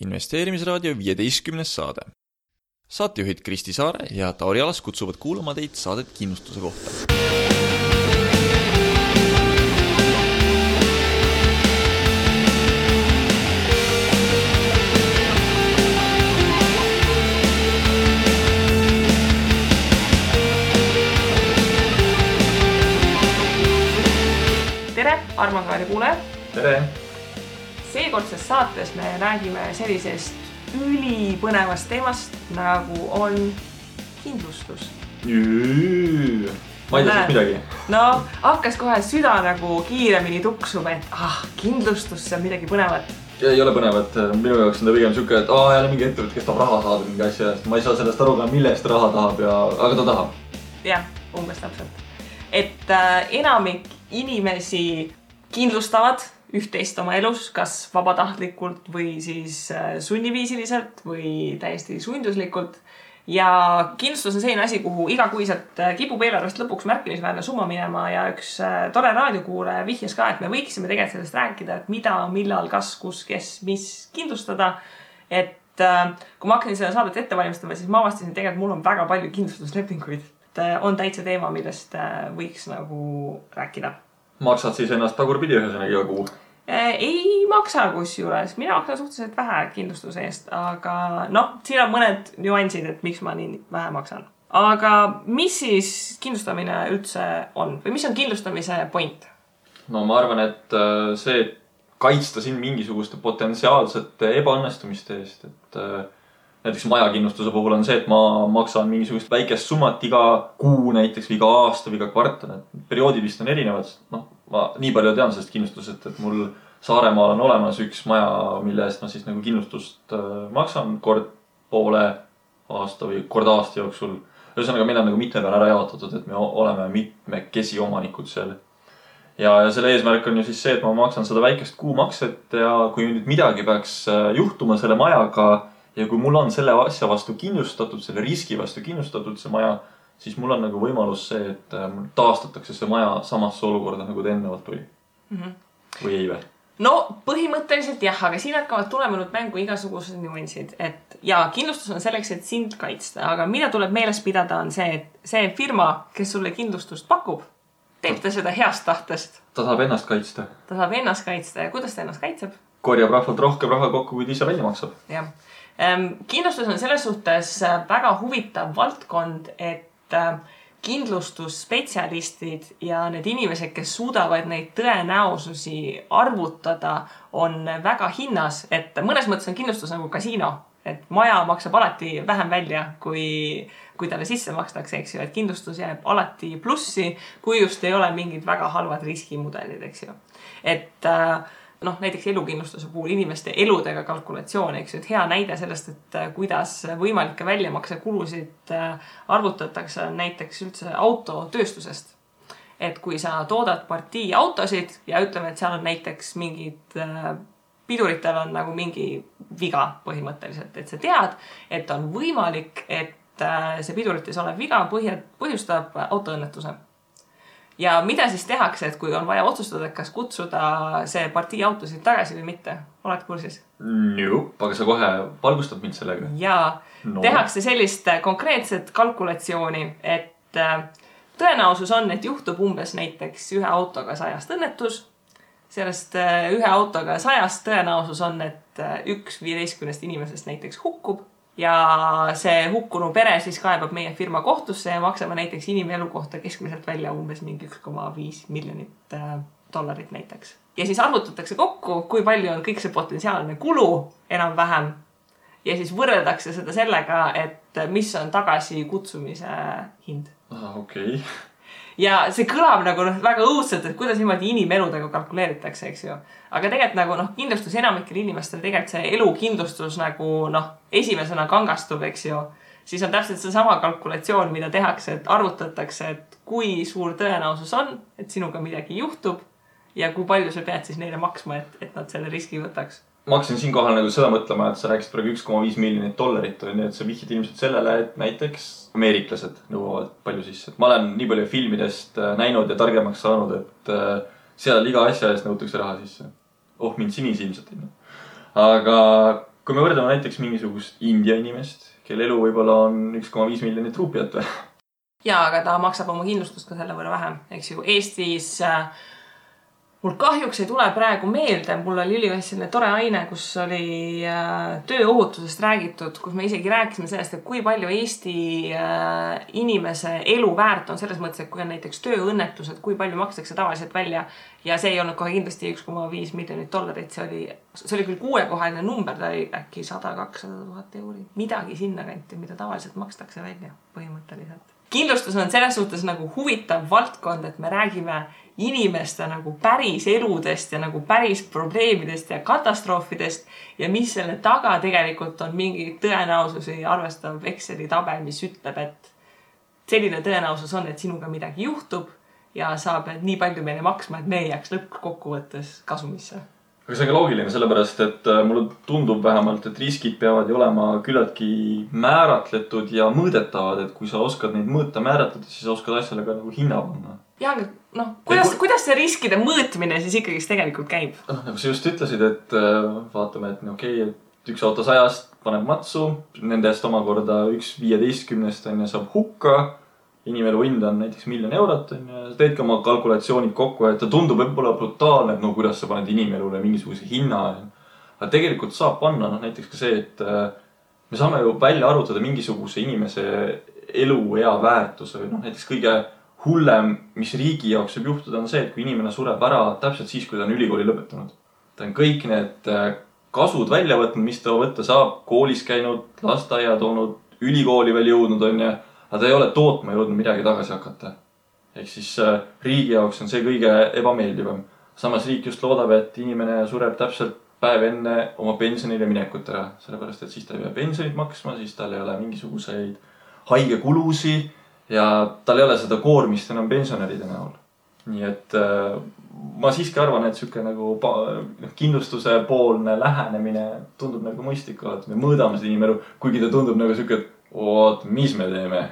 investeerimisraadio viieteistkümnes saade. saatejuhid Kristi Saare ja Tauri Alas kutsuvad kuulama teid saadet kindlustuse kohta. tere, armas raadiokuulaja! tere! Seekordses saates me räägime sellisest ülipõnevast teemast nagu on kindlustus. ma ei tea sellest midagi. no hakkas kohe süda nagu kiiremini tuksuma, et ah, kindlustus, see on midagi põnevat. ei ole põnev, et minu jaoks on ta pigem sihuke, et aa jälle mingi ettevõte, kes tahab raha saada mingi asja eest. ma ei saa sellest aru ka, millest raha tahab ja, aga ta tahab. jah, umbes täpselt. et äh, enamik inimesi kindlustavad üht-teist oma elus, kas vabatahtlikult või siis äh, sunniviisiliselt või täiesti sunduslikult. ja kindlustus on selline asi, kuhu igakuiselt äh, kipub eelarvest lõpuks märkimisväärne summa minema ja üks äh, tore raadiokuulaja vihjas ka, et me võiksime tegelikult sellest rääkida, et mida, millal, kas, kus, kes, mis kindlustada. et kui ma hakkasin seda saadet ette valmistama, siis ma avastasin, et tegelikult mul on väga palju kindlustuslepinguid. on täitsa teema, millest võiks nagu rääkida maksad siis ennast tagurpidi ühesõnaga iga kuu? Äh, ei maksa kusjuures, mina maksan suhteliselt vähe kindlustuse eest, aga noh, siin on mõned nüansid, et miks ma nii vähe maksan. aga mis siis kindlustamine üldse on või mis on kindlustamise point? no ma arvan, et äh, see, et kaitsta sind mingisuguste potentsiaalsete ebaõnnestumiste eest, et äh, näiteks majakindlustuse puhul on see, et ma maksan mingisugust väikest summat iga kuu näiteks või iga aasta või iga kvartal, et perioodid vist on erinevad. noh, ma nii palju tean sellest kindlustusest, et mul Saaremaal on olemas üks maja, mille eest ma siis nagu kindlustust äh, maksan kord poole aasta või kord aasta jooksul. ühesõnaga, meil on nagu mitme peale ära jaotatud, et me oleme mitmekesi omanikud seal. ja, ja selle eesmärk on ju siis see, et ma maksan seda väikest kuumakset ja kui nüüd midagi peaks äh, juhtuma selle majaga ja kui mul on selle asja vastu kindlustatud, selle riski vastu kindlustatud see maja, siis mul on nagu võimalus see, et äh, taastatakse see maja samasse olukorda, nagu ta eelnevalt oli mm. -hmm. või ei või? no põhimõtteliselt jah, aga siin hakkavad tulema nüüd mängu igasugused nüansid, et ja kindlustus on selleks, et sind kaitsta, aga mida tuleb meeles pidada, on see, et see firma, kes sulle kindlustust pakub, teeb ta seda heast tahtest. ta tahab ennast kaitsta. ta tahab ennast kaitsta ja kuidas ta ennast kaitseb? korjab rahvalt rohkem raha kokku, kui ta ise välja maksab. jah kindlustus on selles suhtes äh, väga huvitav valdkond, et äh, kindlustusspetsialistid ja need inimesed, kes suudavad neid tõenäosusi arvutada, on väga hinnas, et mõnes mõttes on kindlustus nagu kasiino, et maja maksab alati vähem välja, kui, kui talle sisse makstakse, eks ju, et kindlustus jääb alati plussi, kui just ei ole mingid väga halvad riskimudelid, eks ju. et äh, noh, näiteks elukindlustuse puhul inimeste eludega kalkulatsioon, eks ju, et hea näide sellest, et äh, kuidas võimalikke väljamaksekulusid äh, arvutatakse, on näiteks üldse autotööstusest. et kui sa toodad partii autosid ja ütleme, et seal on näiteks mingid äh, piduritel on nagu mingi viga põhimõtteliselt, et sa tead, et on võimalik, et see pidurites olev viga põhja, põhjustab autoõnnetuse ja mida siis tehakse, et kui on vaja otsustada, kas kutsuda see partii autosid tagasi või mitte, oled kursis? Nope, aga sa kohe valgustad mind sellega. ja no. tehakse sellist konkreetset kalkulatsiooni, et äh, tõenäosus on, et juhtub umbes näiteks ühe autoga sajast õnnetus. sellest äh, ühe autoga sajast tõenäosus on, et äh, üks viieteistkümnest inimesest näiteks hukkub ja see hukkunu pere siis kaebab meie firma kohtusse ja maksame näiteks inimelu kohta keskmiselt välja umbes mingi üks koma viis miljonit äh, dollarit näiteks. ja siis arvutatakse kokku, kui palju on kõik see potentsiaalne kulu enam-vähem. ja siis võrreldakse seda sellega, et mis on tagasikutsumise hind. okei okay ja see kõlab nagu noh, väga õudselt, et kuidas niimoodi inimeludega kalkuleeritakse, eks ju. aga tegelikult nagu noh, kindlustus enamikel inimestel tegelikult see elukindlustus nagu noh, esimesena kangastub, eks ju. siis on täpselt seesama kalkulatsioon, mida tehakse, et arvutatakse, et kui suur tõenäosus on, et sinuga midagi juhtub ja kui palju sa pead siis neile maksma, et, et nad selle riski võtaks ma hakkasin siinkohal nagu seda mõtlema, et sa rääkisid praegu üks koma viis miljonit dollarit on ju, et sa vihjad ilmselt sellele, et näiteks ameeriklased nõuavad palju sisse, et ma olen nii palju filmidest äh, näinud ja targemaks saanud, et äh, seal iga asja eest nõutakse raha sisse. oh mind sinisilmselt onju. aga kui me võrdleme näiteks mingisugust India inimest, kelle elu võib-olla on üks koma viis miljonit rupiat või, ja, aga ta maksab oma kindlustust ka selle võrra vähem, eks ju. Eestis äh, mul kahjuks ei tule praegu meelde, mul oli ülikoolis selline tore aine, kus oli äh, tööohutusest räägitud, kus me isegi rääkisime sellest, et kui palju Eesti äh, inimese elu väärt on selles mõttes, et kui on näiteks tööõnnetused, kui palju makstakse tavaliselt välja ja see ei olnud kohe kindlasti üks koma viis miljonit dollarit, see oli, see oli küll kuuekohaline number, ta oli äkki sada, kakssada tuhat euri, midagi sinnakanti, mida tavaliselt makstakse välja põhimõtteliselt. kindlustus on selles suhtes nagu huvitav valdkond, et me räägime inimeste nagu päris eludest ja nagu päris probleemidest ja katastroofidest ja mis selle taga tegelikult on mingi tõenäosusi arvestav Exceli tabel, mis ütleb, et selline tõenäosus on, et sinuga midagi juhtub ja sa pead nii palju meile maksma, et me ei jääks lõppkokkuvõttes kasumisse. aga see on ka loogiline, sellepärast et äh, mulle tundub vähemalt, et riskid peavad ju olema küllaltki määratletud ja mõõdetavad, et kui sa oskad neid mõõta, määratleda, siis oskad asjale ka nagu hinna panna. jah, aga noh, kuidas kui-, kuidas see riskide mõõtmine siis ikkagist tegelikult käib? noh, nagu sa just ütlesid, et äh, vaatame, et no okei okay,, et üks auto sajast paneb matsu, nendest omakorda üks viieteistkümnest on ju saab hukka. inimelu hind on näiteks miljon eurot on ju, sa teedki oma kalkulatsioonid kokku, et ta tundub võib-olla brutaalne, et no kuidas sa paned inimelule mingisuguse hinna. aga tegelikult saab panna noh, näiteks ka see, et äh, me saame ju välja arvutada mingisuguse inimese eluea väärtuse või noh, näiteks kõige hullem, mis riigi jaoks võib juhtuda, on see, et kui inimene sureb ära täpselt siis, kui ta on ülikooli lõpetanud. ta on kõik need äh, kasud välja võtnud, mis ta võtta saab, koolis käinud, lasteaia toonud, ülikooli veel jõudnud, onju. aga ta ei ole tootma jõudnud midagi tagasi hakata. ehk siis äh, riigi jaoks on see kõige ebameeldivam. samas riik just loodab, et inimene sureb täpselt päev enne oma pensionile minekut ära, sellepärast et siis ta ei pea pensionit maksma, siis tal ei ole mingisuguseid haigekulusid ja tal ei ole seda koormist enam pensionäride näol. nii et äh, ma siiski arvan, et sihuke nagu noh, kindlustuse poolne lähenemine tundub nagu mõistlik olevat, me mõõdame seda inimelu, kuigi ta tundub nagu sihuke, et oot, mis me teeme.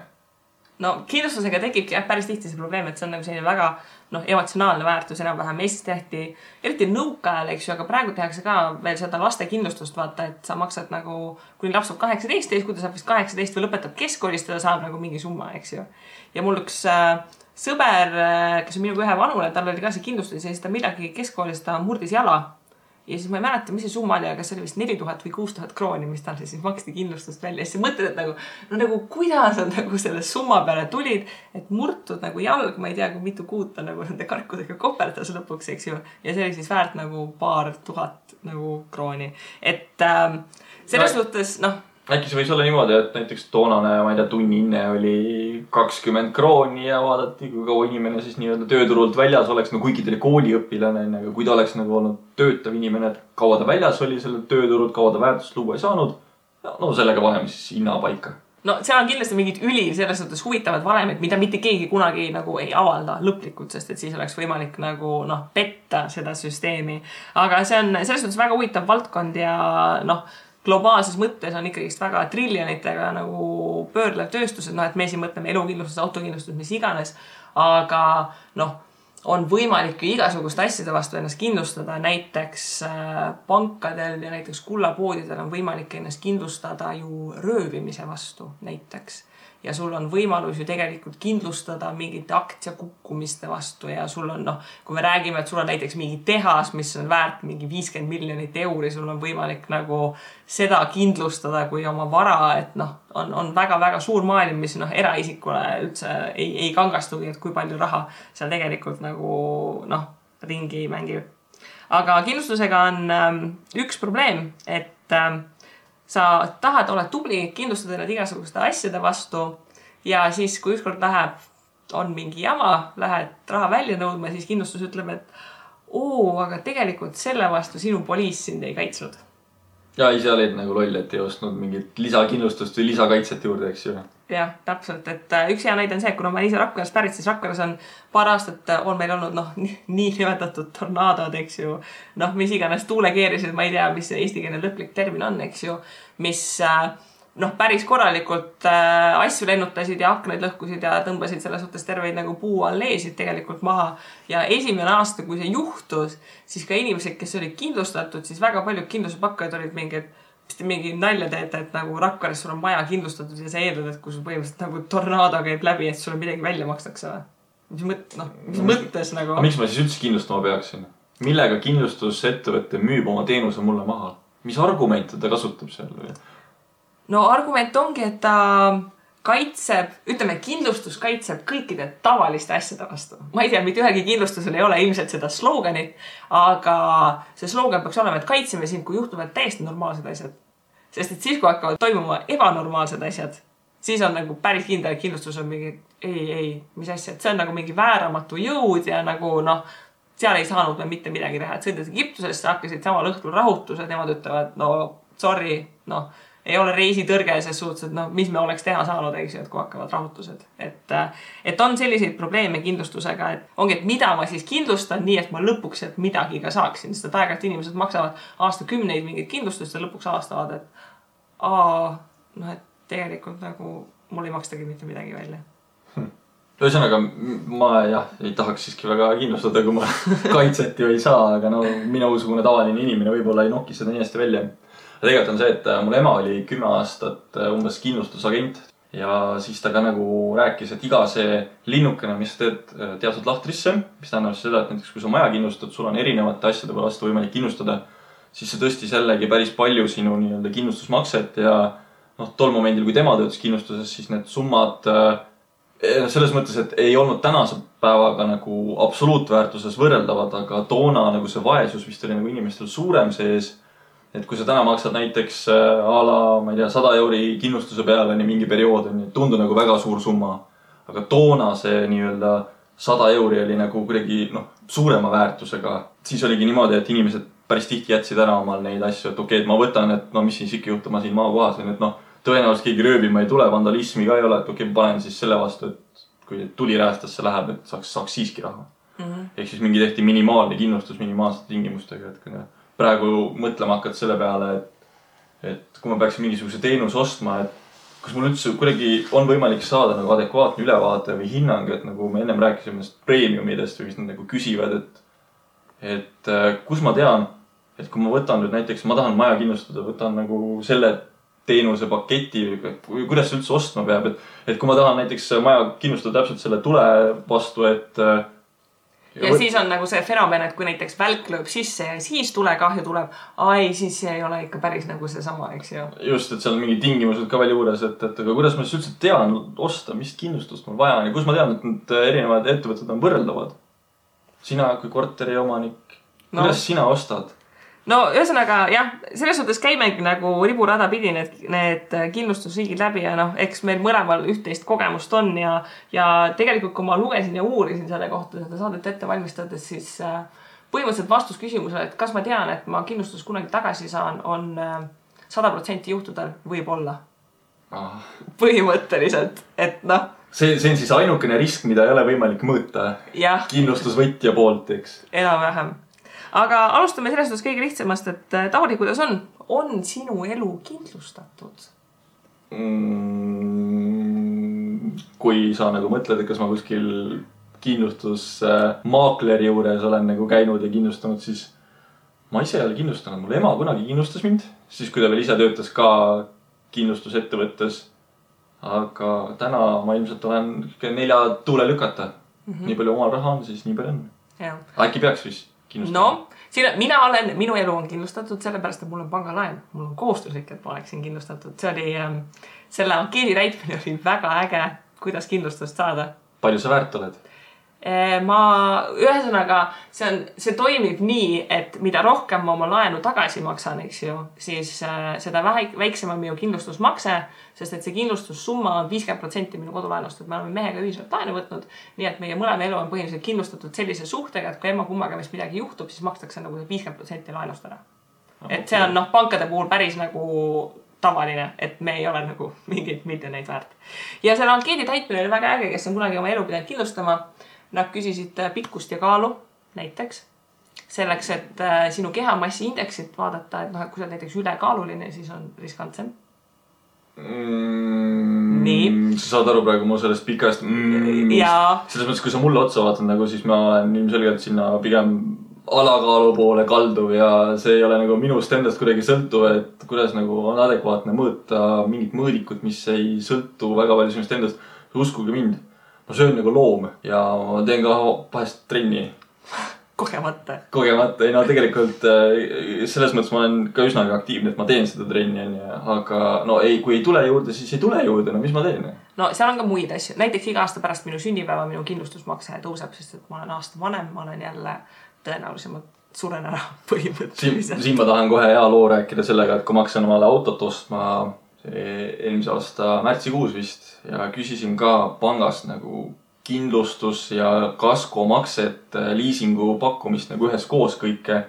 No kindlustusega tekibki jah, päris tihti see probleem, et see on nagu selline väga noh, emotsionaalne väärtus enam-vähem. Eestis tehti, eriti nõukaajal, eks ju, aga praegu tehakse ka veel seda lastekindlustust, vaata, et sa maksad nagu, kuni laps saab kaheksateist siis, kui ta saab vist kaheksateist või lõpetab keskkoolis, ta saab nagu mingi summa, eks ju. ja mul üks äh, sõber, kes on minuga ühevanune, tal oli ka see kindlustus ja siis ta millalgi keskkoolis ta murdis jala ja siis ma ei mäleta, mis see summa oli, aga see oli vist neli tuhat või kuus tuhat krooni, mis talle siis maksti kindlustust välja ja siis mõtled, et nagu no nagu kuidas nad nagu selle summa peale tulid, et murtud nagu jalg, ma ei tea, kui mitu kuud ta nagu nende karkudega koperdas lõpuks, eks ju. ja see oli siis väärt nagu paar tuhat nagu krooni, et ähm, selles No- suhtes noh, äkki see võis olla niimoodi, et näiteks toonane, ma ei tea, tunnihinne oli kakskümmend krooni ja vaadati, kui kaua inimene siis nii-öelda tööturult väljas oleks, no kuigi ta oli kooliõpilane, onju, aga kui ta oleks nagu olnud töötav inimene, et kaua ta väljas oli sellelt tööturult, kaua ta väärtust luua ei saanud. no sellega paneme siis hinna paika. no seal on kindlasti mingid üli selles suhtes huvitavad valemid, mida mitte keegi kunagi nagu ei avalda lõplikult, sest et siis oleks võimalik nagu noh, petta seda süsteemi. aga see on selles suhtes väga huvitav valdkond ja noh, globaalses mõttes on ikkagist väga triljonitega nagu pöörlev tööstus, et noh, et me siin mõtleme elukindlustus, autokindlustus, mis iganes. aga noh, on võimalik ju igasuguste asjade vastu ennast kindlustada, näiteks äh, pankadel ja näiteks kullapoodidel on võimalik ennast kindlustada ju röövimise vastu näiteks. Ja sul on võimalus ju tegelikult kindlustada mingite aktsia kukkumiste vastu ja sul on noh, kui me räägime, et sul on näiteks mingi tehas, mis on väärt mingi viiskümmend miljonit euri, sul on võimalik nagu seda kindlustada kui oma vara, et noh, on, on väga-väga suur maailm, mis noh, eraisikule üldse ei, ei kangastugi, et kui palju raha seal tegelikult nagu noh, ringi mängib. aga kindlustusega on ähm, üks probleem, et ähm, sa tahad, oled tubli, kindlustad ennast igasuguste asjade vastu ja siis, kui ükskord läheb, on mingi jama, lähed raha välja nõudma, siis kindlustus ütleb, et oo, aga tegelikult selle vastu sinu poliis sind ei kaitsnud ja ise olid nagu loll, et ei ostnud mingit lisakindlustust või lisakaitset juurde, eks ju. jah, täpselt, et äh, üks hea näide on see, et kuna ma olen ise Rakveres pärit, siis Rakveres on paar aastat äh, on meil olnud noh, niinimetatud tornaadod, eks ju. noh, mis iganes tuulekeerisid, ma ei tea, mis see eestikeelne lõplik termin on, eks ju, mis äh, noh, päris korralikult äh, asju lennutasid ja aknaid lõhkusid ja tõmbasid selles suhtes terveid nagu puualleesid tegelikult maha. ja esimene aasta, kui see juhtus, siis ka inimesed, kes olid kindlustatud, siis väga paljud kindlustusepakkujad olid mingid mis te mingi nalja teete, et nagu Rakveres sul on maja kindlustatud ja sa eeldad, et kui sul põhimõtteliselt nagu tornaado käib läbi, et sulle midagi välja makstakse või? mis mõt-, noh, mis mõttes nagu miks ma siis üldse kindlustama peaksin? millega kindlustusettevõte müüb oma teenuse mulle maha? mis argumente ta kasutab seal või? no argument ongi, et ta kaitseb, ütleme, kindlustus kaitseb kõikide tavaliste asjade vastu. ma ei tea, mitte ühelgi kindlustusel ei ole ilmselt seda sloganit, aga see slogan peaks olema, et kaitseme sind, kui juhtuvad täiesti normaalsed asjad. sest et siis, kui hakkavad toimuma ebanormaalsed asjad, siis on nagu päris kindel, et kindlustus on mingi ei, ei, mis asja, et see on nagu mingi vääramatu jõud ja nagu noh, seal ei saanud me mitte midagi teha, et sõidad Egiptusesse, hakkasid samal õhtul rahutused, nemad ütlevad, no sorry, noh, ei ole reisitõrge ses suhtes, et noh, mis me oleks teha saanud, eks ju, et kui hakkavad rahutused. et, et on selliseid probleeme kindlustusega, et ongi, et mida ma siis kindlustan, nii et ma lõpuks sealt midagi ka saaksin, sest et aeg-ajalt inimesed maksavad aastakümneid mingit kindlustust ja lõpuks avastavad, et aa, noh, et tegelikult nagu mul ei makstagi mitte midagi välja. ühesõnaga, ma jah, ei tahaks siiski väga kindlustada, kui ma kaitset ju ei saa, aga no minusugune tavaline inimene võib-olla ei noki seda nii hästi välja. Tegelikult on see, et äh, mul ema oli kümme aastat äh, umbes kindlustusagent ja siis ta ka nagu rääkis, et iga see linnukene, mis sa teed äh, teatud lahtrisse, mis tähendab seda, et näiteks kui sa maja kindlustad, sul on erinevate asjade vastu võimalik kindlustada, siis see tõstis jällegi päris palju sinu nii-öelda kindlustusmakset ja noh, tol momendil, kui tema töötas kindlustuses, siis need summad Eh, selles mõttes, et ei olnud tänase päevaga nagu absoluutväärtuses võrreldavad, aga toona nagu see vaesus vist oli nagu inimestel suurem sees. Et kui sa täna maksad näiteks äh, a la, ma ei tea, sada euri kindlustuse peale nii mingi periood on ju, tundub nagu väga suur summa. aga toona see nii-öelda sada euri oli nagu kuidagi noh, suurema väärtusega. siis oligi niimoodi, et inimesed päris tihti jätsid ära omal neid asju, et okei okay,, et ma võtan, et no mis siis ikka juhtuma siin maakohas on, et noh tõenäoliselt keegi röövima ei tule, vandalismi ka ei ole, et okei okay,, ma panen siis selle vastu, et kui tuliräästasse läheb, et saaks, saaks siiski raha mm -hmm.. ehk siis mingi tehti minimaalne kindlustus minimaalsete tingimustega, et kui nüüd praegu mõtlema hakkad selle peale, et, et kui ma peaksin mingisuguse teenuse ostma, et kas mul üldse kuidagi on võimalik saada nagu adekvaatne ülevaate või hinnang, et nagu me ennem rääkisime nendest premiumidest või mis nad nagu küsivad, et, et äh, kus ma tean, et kui ma võtan nüüd näiteks, ma tahan maja kindlustada, võtan nagu selle teenusepaketi, kuidas see üldse ostma peab, et, et kui ma tahan näiteks maja kindlustada täpselt selle tule vastu, et. Ja võt... siis on nagu see fenomen, et kui näiteks välk lööb sisse ja siis tulekahju tuleb, ai, siis see ei ole ikka päris nagu seesama, eks ju. just, et seal on mingid tingimused ka veel juures, et, et aga kuidas ma siis üldse tean osta, mis kindlustust mul vaja on ja kus ma tean, et need erinevad ettevõtted on võrreldavad. sina kui korteriomanik, kuidas no. sina ostad? No ühesõnaga jah, selles suhtes käimegi nagu riburada pidi need, need kindlustusriigid läbi ja noh, eks meil mõlemal üht-teist kogemust on ja, ja tegelikult, kui ma lugesin ja uurisin selle kohta seda saadet ette valmistades, siis äh, põhimõtteliselt vastus küsimusele, et kas ma tean, et ma kindlustust kunagi tagasi saan on, on sada protsenti juhtudel võib-olla ah.. põhimõtteliselt, et noh. see, see on siis ainukene risk, mida ei ole võimalik mõõta. kindlustusvõtja poolt, eks. enam-vähem aga alustame sellest suhtes kõige lihtsamast, et Tauri, kuidas on, on sinu elu kindlustatud mm,? kui sa nagu mõtled, et kas ma kuskil kindlustusmaakleri juures olen nagu käinud ja kindlustanud, siis ma ise ei ole kindlustanud, mul ema kunagi kindlustas mind, siis kui ta veel ise töötas ka kindlustusettevõttes. aga täna ma ilmselt olen nelja tuule lükata mm. -hmm. nii palju omal raha on, siis nii palju on. äkki peaks vist no siin mina olen, minu elu on kindlustatud sellepärast, et mul on pangalaen, mul on kohustuslik, et ma oleksin kindlustatud, see oli ähm,, selle ankeedi täitmine oli väga äge, kuidas kindlustust saada. palju sa väärt oled? ma, ühesõnaga, see on, see toimib nii, et mida rohkem ma oma laenu tagasi maksan, eks ju, siis äh, seda vähe, väiksem on minu kindlustusmakse, sest et see kindlustussumma on viiskümmend protsenti minu kodulaenust, et me oleme mehega ühiselt laenu võtnud. nii et meie mõlema elu on põhimõtteliselt kindlustatud sellise suhtega, et kui emma kummaga vist midagi juhtub, siis makstakse nagu see viiskümmend protsenti laenust ära. et see on noh, pankade puhul päris nagu tavaline, et me ei ole nagu mingeid miljoneid väärt. ja selle ankeedi täitmine oli väga äge, kes on kunagi oma elu pidanud kindlustama Nad küsisid pikkust ja kaalu näiteks selleks, et äh, sinu kehamassi indeksit vaadata, et noh, et kui sa oled näiteks ülekaaluline, siis on riskantsem mm,. nii. sa saad aru praegu mu sellest pikast mm,. selles mõttes, kui sa mulle otsa vaatad nagu, siis ma olen ilmselgelt sinna pigem alakaalu poole kalduv ja see ei ole nagu minust endast kuidagi sõltuv, et kuidas nagu on adekvaatne mõõta mingit mõõdikut, mis ei sõltu väga palju sinust endast. uskuge mind, ma söön nagu loom ja ma teen ka vahest trenni kogemata. kogemata, ei no tegelikult äh, selles mõttes ma olen ka üsnagi aktiivne, et ma teen seda trenni onju, aga no ei, kui ei tule juurde, siis ei tule juurde, no mis ma teen? no seal on ka muid asju, näiteks iga aasta pärast minu sünnipäeva minu kindlustusmakse tõuseb, sest et ma olen aasta vanem, ma olen jälle tõenäolisemalt suren ära põhimõtteliselt. siin ma tahan kohe hea loo rääkida sellega, et kui ma hakkasin omale autot ostma eelmise aasta märtsikuus vist ja küsisin ka pangast nagu kindlustus ja kaskomakset, liisingu pakkumist nagu üheskoos kõike.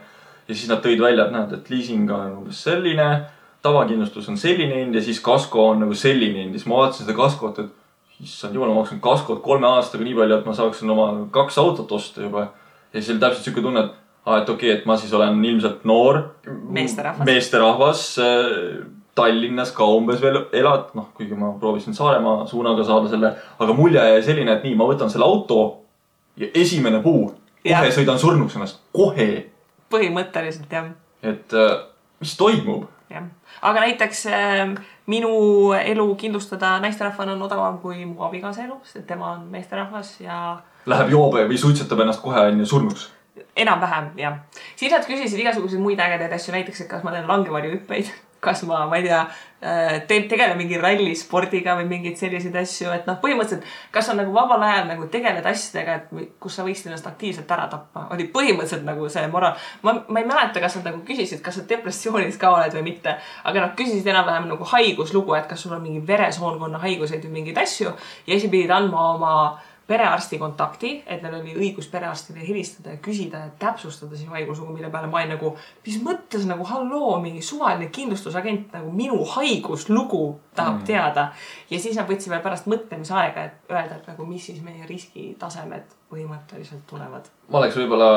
ja siis nad tõid välja, et näed, et liising on umbes selline, tavakindlustus on selline hind ja siis kasko on nagu selline hind ja siis ma vaatasin seda kaskot, et issand jumal, ma maksan kaskot kolme aastaga nii palju, et ma saaksin oma kaks autot osta juba. ja siis oli täpselt siuke tunne, et aa, et okei okay,, et ma siis olen ilmselt noor. Meesterahvas. meesterahvas äh, Tallinnas ka umbes veel elad, noh, kuigi ma proovisin Saaremaa suunaga saada selle, aga mulje jäi selline, et nii, ma võtan selle auto ja esimene puu, kohe sõidan surnuks ennast, kohe. põhimõtteliselt jah, et äh, mis toimub? jah. aga näiteks äh, minu elu kindlustada naisterahvana on odavam kui mu abikaasa elu, sest tema on meesterahvas ja Läheb joob või suitsetab ennast kohe onju surnuks. enam-vähem jah. siis nad küsisid igasuguseid muid ägedaid asju, näiteks, et kas ma teen langevarjuhüppeid, kas ma, ma ei tea, teen, tegelen mingi rallispordiga või mingeid selliseid asju, et noh, põhimõtteliselt, kas sa nagu vabal ajal nagu tegeled asjadega, et kus sa võiksid ennast aktiivselt ära tappa, oli põhimõtteliselt nagu see moraal. ma, ma ei mäleta, kas nad nagu küsisid, kas sa depressioonis ka oled või mitte, aga nad küsisid enam-vähem nagu haiguslugu, et kas sul on mingi veresoonkonna haiguseid või mingeid asju ja siis pidid andma oma perearsti kontakti, et neil oli õigus perearstile helistada ja küsida ja täpsustada sinu haiguslugu, mille peale ma olin nagu, mis mõttes nagu halloo, mingi suvaline kindlustusagent nagu minu haiguslugu tahab mm. teada. ja siis nad võtsid veel pärast mõtlemisaega, et öelda, et nagu mis siis meie riskitasemed põhimõtteliselt tulevad. ma oleks võib-olla,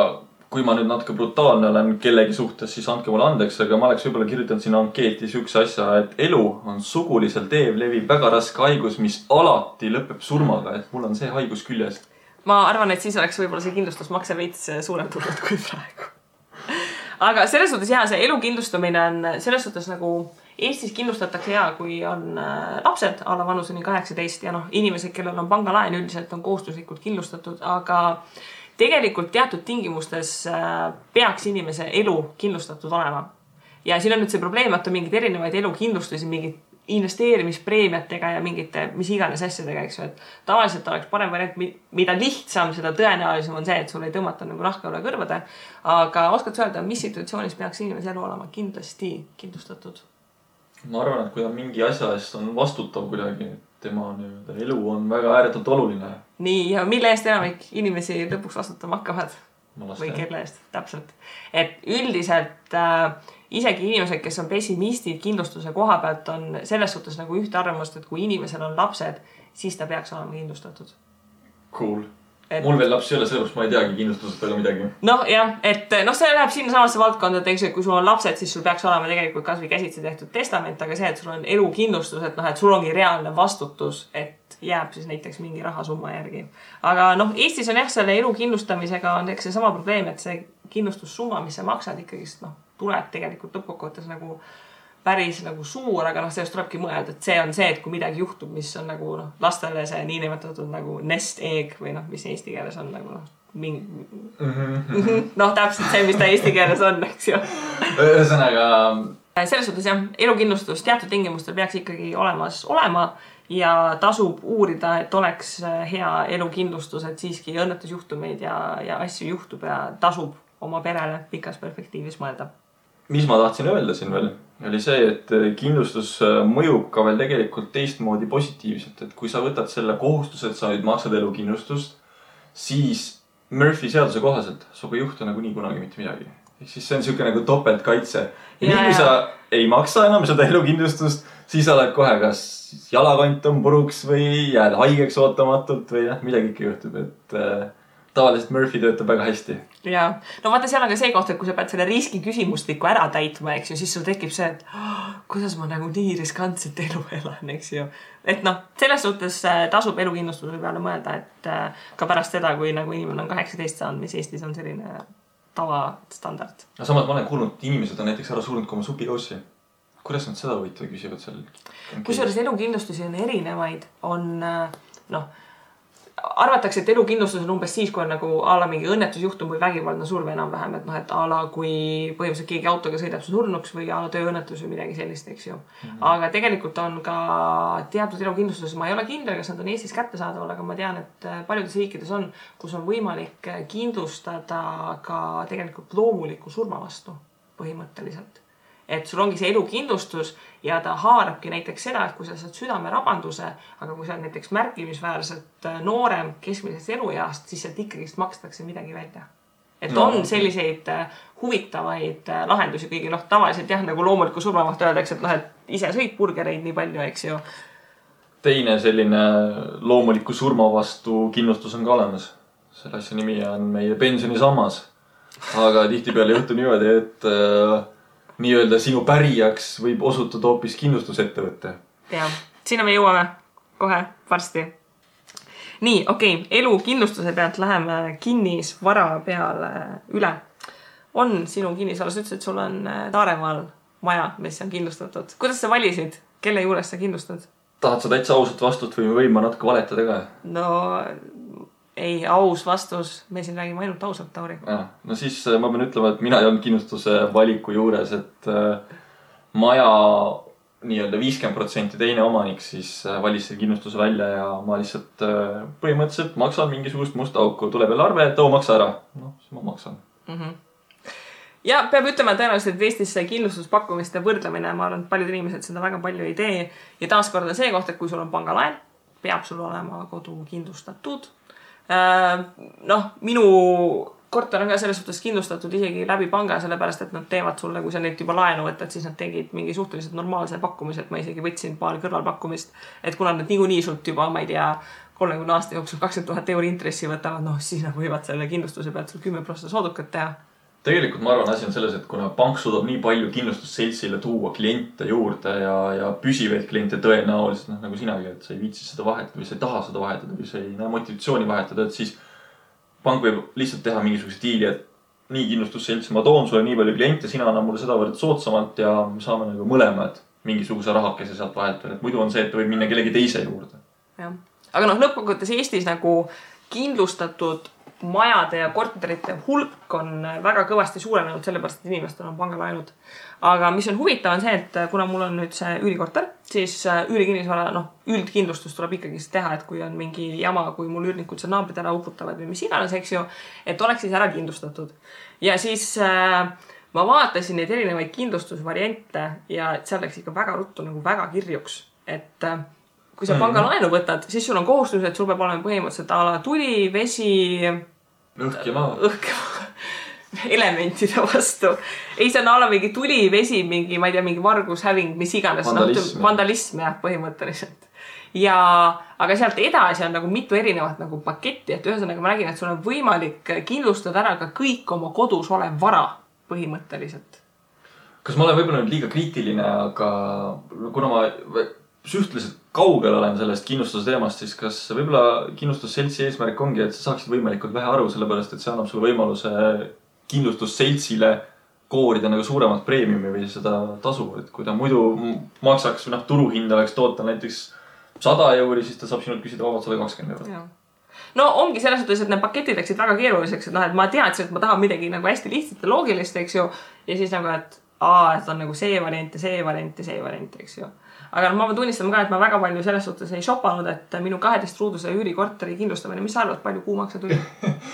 kui ma nüüd natuke brutaalne olen kellegi suhtes, siis andke mulle andeks, aga ma oleks võib-olla kirjutanud sinna ankeeti siukse asja, et elu on suguliselt eevleviv väga raske haigus, mis alati lõpeb surmaga, et mul on see haigus küljes. ma arvan, et siis oleks võib-olla see kindlustusmakse veits suurem tulnud kui praegu. aga selles suhtes jaa, see elu kindlustamine on selles suhtes nagu Eestis kindlustatakse ja kui on äh, lapsed alla vanuseni kaheksateist ja noh, inimesed, kellel on pangalaen üldiselt on kohustuslikult kindlustatud, aga tegelikult teatud tingimustes äh, peaks inimese elu kindlustatud olema. ja siin on nüüd see probleem, et on mingeid erinevaid elukindlustusi, mingid investeerimispreemiatega ja mingite mis iganes asjadega, eks ju, et tavaliselt oleks parem variant, mida lihtsam, seda tõenäolisem on see, et sul ei tõmmata nagu nahka üle kõrvade. aga oskad sa öelda, mis situatsioonis peaks inimese elu olema kindlasti kindlustatud? ma arvan, et kui ta mingi asja eest on vastutav kuidagi, tema nii-öelda elu on väga ääretult oluline. nii, ja mille eest enamik inimesi lõpuks vastutama hakkavad? või kelle eest, täpselt. et üldiselt äh, isegi inimesed, kes on pessimistid kindlustuse koha pealt, on selles suhtes nagu ühte arvamust, et kui inimesel on lapsed, siis ta peaks olema kindlustatud. Cool. Et- mul veel lapsi ei ole, sellepärast ma ei teagi kindlustusest väga midagi. noh, jah, et noh, see läheb sinnasamasse valdkonda, et eks ju, kui sul on lapsed, siis sul peaks olema tegelikult kasvõi käsitsi tehtud testament, aga see, et sul on elukindlustus, et noh, et sul ongi reaalne vastutus, et jääb siis näiteks mingi rahasumma järgi. aga noh, Eestis on jah, selle elu kindlustamisega on eks seesama probleem, et see kindlustussumma, mis sa maksad ikkagist noh, tuleb tegelikult lõppkokkuvõttes nagu päris nagu suur, aga noh, sellest tulebki mõelda, et see on see, et kui midagi juhtub, mis on nagu noh, lastele see niinimetatud nagu nest egg või noh, mis eesti keeles on nagu noh, mingi noh, täpselt see, mis ta eesti keeles on, eks ju. ühesõnaga, selles suhtes jah, elukindlustus teatud tingimustel peaks ikkagi olemas olema ja tasub uurida, et oleks hea elukindlustus, et siiski õnnetusjuhtumeid ja, ja asju juhtub ja tasub oma perele pikas perspektiivis mõelda. mis ma tahtsin öelda siin veel, oli see, et kindlustus äh, mõjub ka veel tegelikult teistmoodi positiivselt, et kui sa võtad selle kohustuse, et sa nüüd maksad elukindlustust, siis Murphy seaduse kohaselt sinuga ei juhtu nagunii kunagi mitte midagi. ehk siis see on siuke nagu topeltkaitse. ja nii kui sa ei maksa enam seda elukindlustust, siis oled kohe kas jalakant on puruks või jääd haigeks ootamatult või noh, midagi ikka juhtub, et äh, tavaliselt Murphy töötab väga hästi ja no vaata, seal on ka see koht, et kui sa pead selle riski küsimustiku ära täitma, eks ju, siis sul tekib see, et oh, kuidas ma nagu nii riskantset elu elan, eks ju. et noh, selles suhtes äh, tasub elukindlustuse peale mõelda, et äh, ka pärast seda, kui nagu inimene on kaheksateist saanud, mis Eestis on selline tavastandard. aga samas ma olen kuulnud, et inimesed on näiteks ära surnud ka oma supijoossi. kuidas nad seda huvitav küsivad seal? kusjuures elukindlustusi on erinevaid, on äh, noh, arvatakse, et elukindlustus on umbes siis, kui on nagu a la mingi õnnetusjuhtum või vägivaldne surve enam-vähem, et noh, et a la kui põhimõtteliselt keegi autoga sõidab su surnuks või a la tööõnnetus või midagi sellist, eks ju mm. -hmm. aga tegelikult on ka teatud elukindlustuses, ma ei ole kindel, kas nad on Eestis kättesaadaval, aga ma tean, et äh, paljudes riikides on, kus on võimalik kindlustada ka tegelikult loomuliku surma vastu põhimõtteliselt et sul ongi see elukindlustus ja ta haarabki näiteks seda, et kui sa saad südamerabanduse, aga kui sa oled näiteks märkimisväärselt äh, noorem keskmisest elueast, siis sealt ikkagist makstakse midagi välja. et No. on selliseid äh, huvitavaid äh, lahendusi, kuigi noh, tavaliselt jah, nagu loomuliku surma kohta öeldakse, et noh, et ise sõid burgereid nii palju, eks ju. teine selline loomuliku surma vastu kindlustus on ka olemas. selle asja nimi on meie pensionisammas. aga tihtipeale juhtub niimoodi, et äh, nii-öelda sinu pärijaks võib osutuda hoopis kindlustusettevõte. jah, sinna me jõuame kohe varsti. nii, okei okay,, elukindlustuse pealt läheme kinnisvara peale üle. on sinu kinnisvara, sa ütlesid, et sul on äh, Saaremaal maja, mis on kindlustatud. kuidas sa valisid, kelle juures sa kindlustad? tahad sa täitsa ausat vastust või võin ma natuke valetada ka? no ei, aus vastus, me siin räägime ainult ausalt, Tauri. no siis äh, ma pean ütlema, et mina ei olnud kindlustuse valiku juures, et äh, maja nii-öelda viiskümmend protsenti teine omanik siis äh, valis selle kindlustuse välja ja ma lihtsalt põhimõtteliselt maksan mingisugust musta auku, tuleb jälle arve, et oo, maksa ära. noh, siis ma maksan. ja peab ütlema tõenäoliselt, et Eestis see kindlustuspakkumiste võrdlemine, ma arvan, et paljud inimesed seda väga palju ei tee. ja taaskord on see koht, et kui sul on pangalaen, peab sul olema kodu kindlustatud. noh, minu korter on ka selles suhtes kindlustatud isegi läbi panga, sellepärast et nad teevad sulle, kui sa neilt juba laenu võtad, siis nad tegid mingi suhteliselt normaalse pakkumise, et ma isegi võtsin paar kõrvalpakkumist. et kuna nad niikuinii sult juba, ma ei tea, kolmekümne aasta jooksul kakskümmend tuhat euri intressi võtavad, noh siis nad võivad selle kindlustuse pealt sul kümme prossa soodukat teha tegelikult ma arvan, asi on selles, et kuna pank suudab nii palju kindlustusseltsile tuua kliente juurde ja, ja püsivaid kliente tõenäoliselt, noh nagu sinagi, et sa ei viitsi seda vahetada või sa ei taha seda vahetada või sa ei näe motivatsiooni vahetada, et siis pank võib lihtsalt teha mingisuguse diili, et nii kindlustusselts, ma toon sulle nii palju kliente, sina annad mulle sedavõrd soodsamalt ja me saame nagu mõlemad mingisuguse rahakese sealt vahelt veel, et muidu on see, et võib minna kellegi teise juurde. jah, aga noh, lõppkokkuvõttes Eestis nagu kindlustatud majade ja korterite hulk on väga kõvasti suurenenud, sellepärast et inimestel on pangalaenud. aga mis on huvitav, on see, et kuna mul on nüüd see üürikorter, siis äh, üürikinnisvara, noh, üldkindlustus tuleb ikkagi teha, et kui on mingi jama, kui mul üürnikud seal naabrid ära uputavad või mis iganes, eks ju, et oleks siis ära kindlustatud. ja siis äh, ma vaatasin neid erinevaid kindlustusvariante ja seal läks ikka väga ruttu nagu väga kirjuks, et äh, kui sa Mhm. pangalaenu võtad, siis sul on kohustus, et sul peab olema põhimõtteliselt a la tuli, vesi, õhk ja maa. õhk elementide vastu. ei, see on a la mingi tuli, vesi, mingi, ma ei tea, mingi vargus, häving, mis iganes. Vandalism. vandalism jah, põhimõtteliselt. ja, aga sealt edasi on nagu mitu erinevat nagu paketti, et ühesõnaga ma nägin, et sul on võimalik kindlustada ära ka kõik oma kodus olev vara põhimõtteliselt. kas ma olen võib-olla nüüd liiga kriitiline, aga kuna ma suhteliselt kaugel olen sellest kindlustuse teemast, siis kas võib-olla kindlustusseltsi eesmärk ongi, et sa saaksid võimalikult vähe aru, sellepärast et see annab sulle võimaluse kindlustusseltsile koorida nagu suuremat preemiumi või seda tasu, et kui ta muidu maksaks või noh, turuhind oleks tootel näiteks sada euri, siis ta saab sinult küsida vabalt sada kakskümmend eurot. no ongi selles suhtes, et need paketid läksid väga keeruliseks, et noh, et ma teadsin, et ma tahan midagi nagu hästi lihtsat ja loogilist, eks ju. ja siis nagu, et aa, et on nagu see variant ja see variant ja see variant, eks ju. Aga ma pean tunnistama ka, et ma väga palju selles suhtes ei shopanud, et minu kaheteist ruuduse üürikorteri kindlustamine, mis sa arvad, palju kuumakse tuli?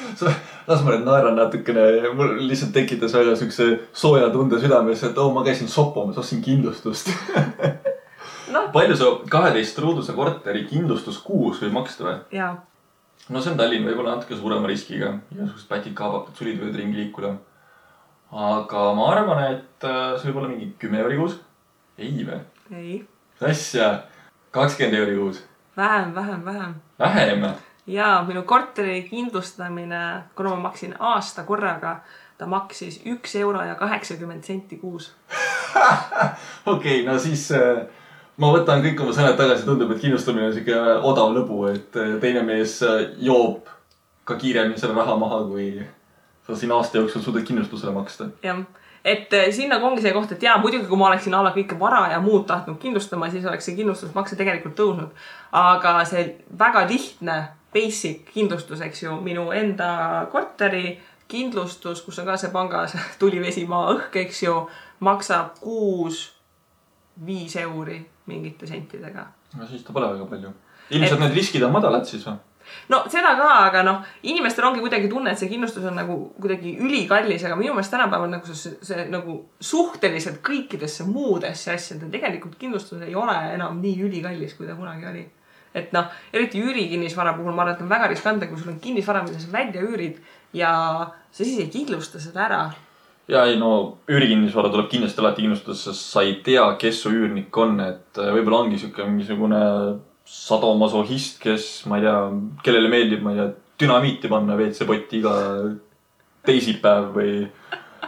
las ma nüüd naeran natukene, mul lihtsalt tekitas väga siukse sooja tunde südames, et oo, ma käisin shoppamas, ostsin kindlustust. noh, palju sa kaheteist ruuduse korteri kindlustus kuus võib maksta või? ja no see on Tallinn võib-olla natuke suurema riskiga, igasugused pätid, kaabakad, sulid võivad ringi liikuda. aga ma arvan, et äh, see võib olla mingi kümme euri kuus. ei või? ei, mis asja? kakskümmend euri kuus. vähem, vähem, vähem. vähem. ja minu korteri kindlustamine, kuna ma maksin aasta korraga, ta maksis üks euro ja kaheksakümmend senti kuus. okei no siis äh, ma võtan kõik oma sõnad tagasi, tundub, et kindlustamine on siuke odav lõbu, et äh, teine mees äh, joob ka kiiremini selle raha maha kui, sa siin aasta jooksul suudad kindlustusele maksta. jah, et eh, sinna ongi see koht, et jaa, muidugi kui ma oleksin a la kõike vara ja muud tahtnud kindlustama, siis oleks see kindlustusmakse tegelikult tõusnud. aga see väga lihtne basic kindlustus, eks ju, minu enda korteri kindlustus, kus on ka see pangas tuli, vesi, maa, õhk, eks ju, maksab kuus viis euri mingite sentidega no siis ta pole väga palju. ilmselt need riskid on madalad siis või? No seda ka, aga noh, inimestel ongi kuidagi tunne, et see kindlustus on nagu kuidagi ülikallis, aga minu meelest tänapäeval nagu see, see, nagu suhteliselt kõikidesse muudesse asjadesse tegelikult kindlustus ei ole enam nii ülikallis, kui ta kunagi oli. et noh, eriti üürikinnisvara puhul ma arvan, et on väga riskantne, kui sul on kinnisvara, mida sa välja üürid ja sa siis ei kindlusta seda ära. ja ei no üürikinnisvara tuleb kindlasti alati kindlustada, sest sa ei tea, kes su üürnik on, et äh, võib-olla ongi sihuke mingisugune sadomasohhist, kes, ma ei tea, kellele meeldib, ma ei tea, dünamiiti panna WC-potti iga teisipäev või,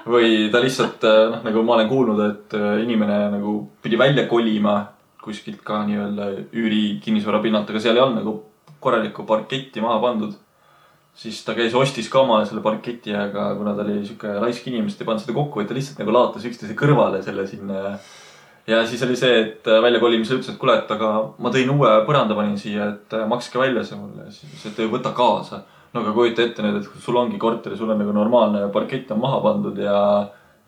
või ta lihtsalt noh, nagu ma olen kuulnud, et äh, inimene nagu pidi välja kolima kuskilt ka nii-öelda üürikinnisvara pinnalt, aga seal ei olnud nagu korralikku parketti maha pandud siis ta käis, ostis ka omale selle parketi, aga kuna ta oli sihuke laisk inimene, siis ta ei pannud seda kokku, et ta lihtsalt nagu laatas üksteise kõrvale selle sinna. Ja siis oli see, et väljakolimisel ütles, et kuule, et aga ma tõin uue põranda panin siia, et makske välja see mulle. siis ütles, et võta kaasa. no aga kujuta ette nüüd, et sul ongi korter sul on nagu normaalne parkett on maha pandud ja,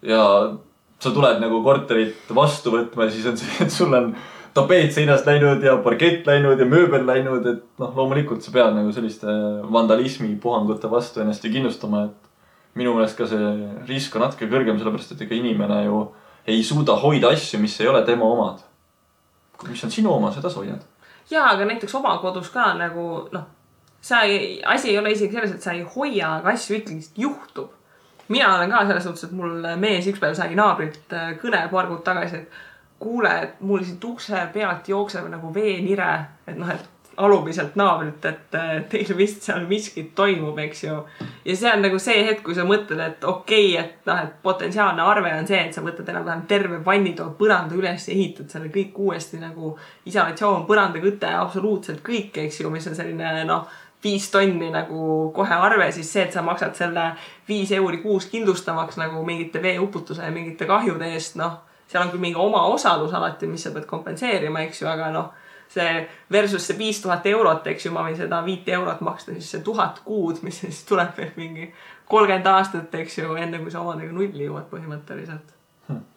ja sa tuled nagu korterit vastu võtma ja siis on see, et sul on tapeet seinast läinud ja parkett läinud ja mööbel läinud, et noh, loomulikult sa pead nagu selliste vandalismi puhangute vastu ennast ju kindlustama, et minu meelest ka see risk on natuke kõrgem, sellepärast et ega inimene ju ei suuda hoida asju, mis ei ole tema omad. mis on sinu oma, seda sa hoiad. ja, aga näiteks oma kodus ka nagu noh, sa ei, asi ei ole isegi selles, et sa ei hoia, aga asju ikkagi juhtub. mina olen ka selles suhtes, et mul mees üks päev sai naabrilt äh, kõne paar kuud tagasi, et kuule, et mul siit ukse pealt jookseb nagu veenire, et noh, et alumiselt naabrilt, et äh, teil vist seal miskit toimub, eks ju. ja see on nagu see hetk, kui sa mõtled, et okei okay,, et noh, et potentsiaalne arve on see, et sa võtad enam-vähem terve vannitoa põranda üles ehitad selle kõik uuesti nagu isolatsioon, põrandaküte, absoluutselt kõik, eks ju, mis on selline noh, viis tonni nagu kohe arve, siis see, et sa maksad selle viis euri kuus kindlustamaks nagu mingite veeuputuse ja mingite kahjude eest, noh, seal on küll mingi omaosalus alati, mis sa pead kompenseerima, eks ju, aga noh, see versus see viis tuhat eurot, eks ju, ma võin seda viite eurot maksta, siis see tuhat kuud, mis siis tuleb veel mingi kolmkümmend aastat, eks ju, enne kui sa omadega nulli jõuad põhimõtteliselt.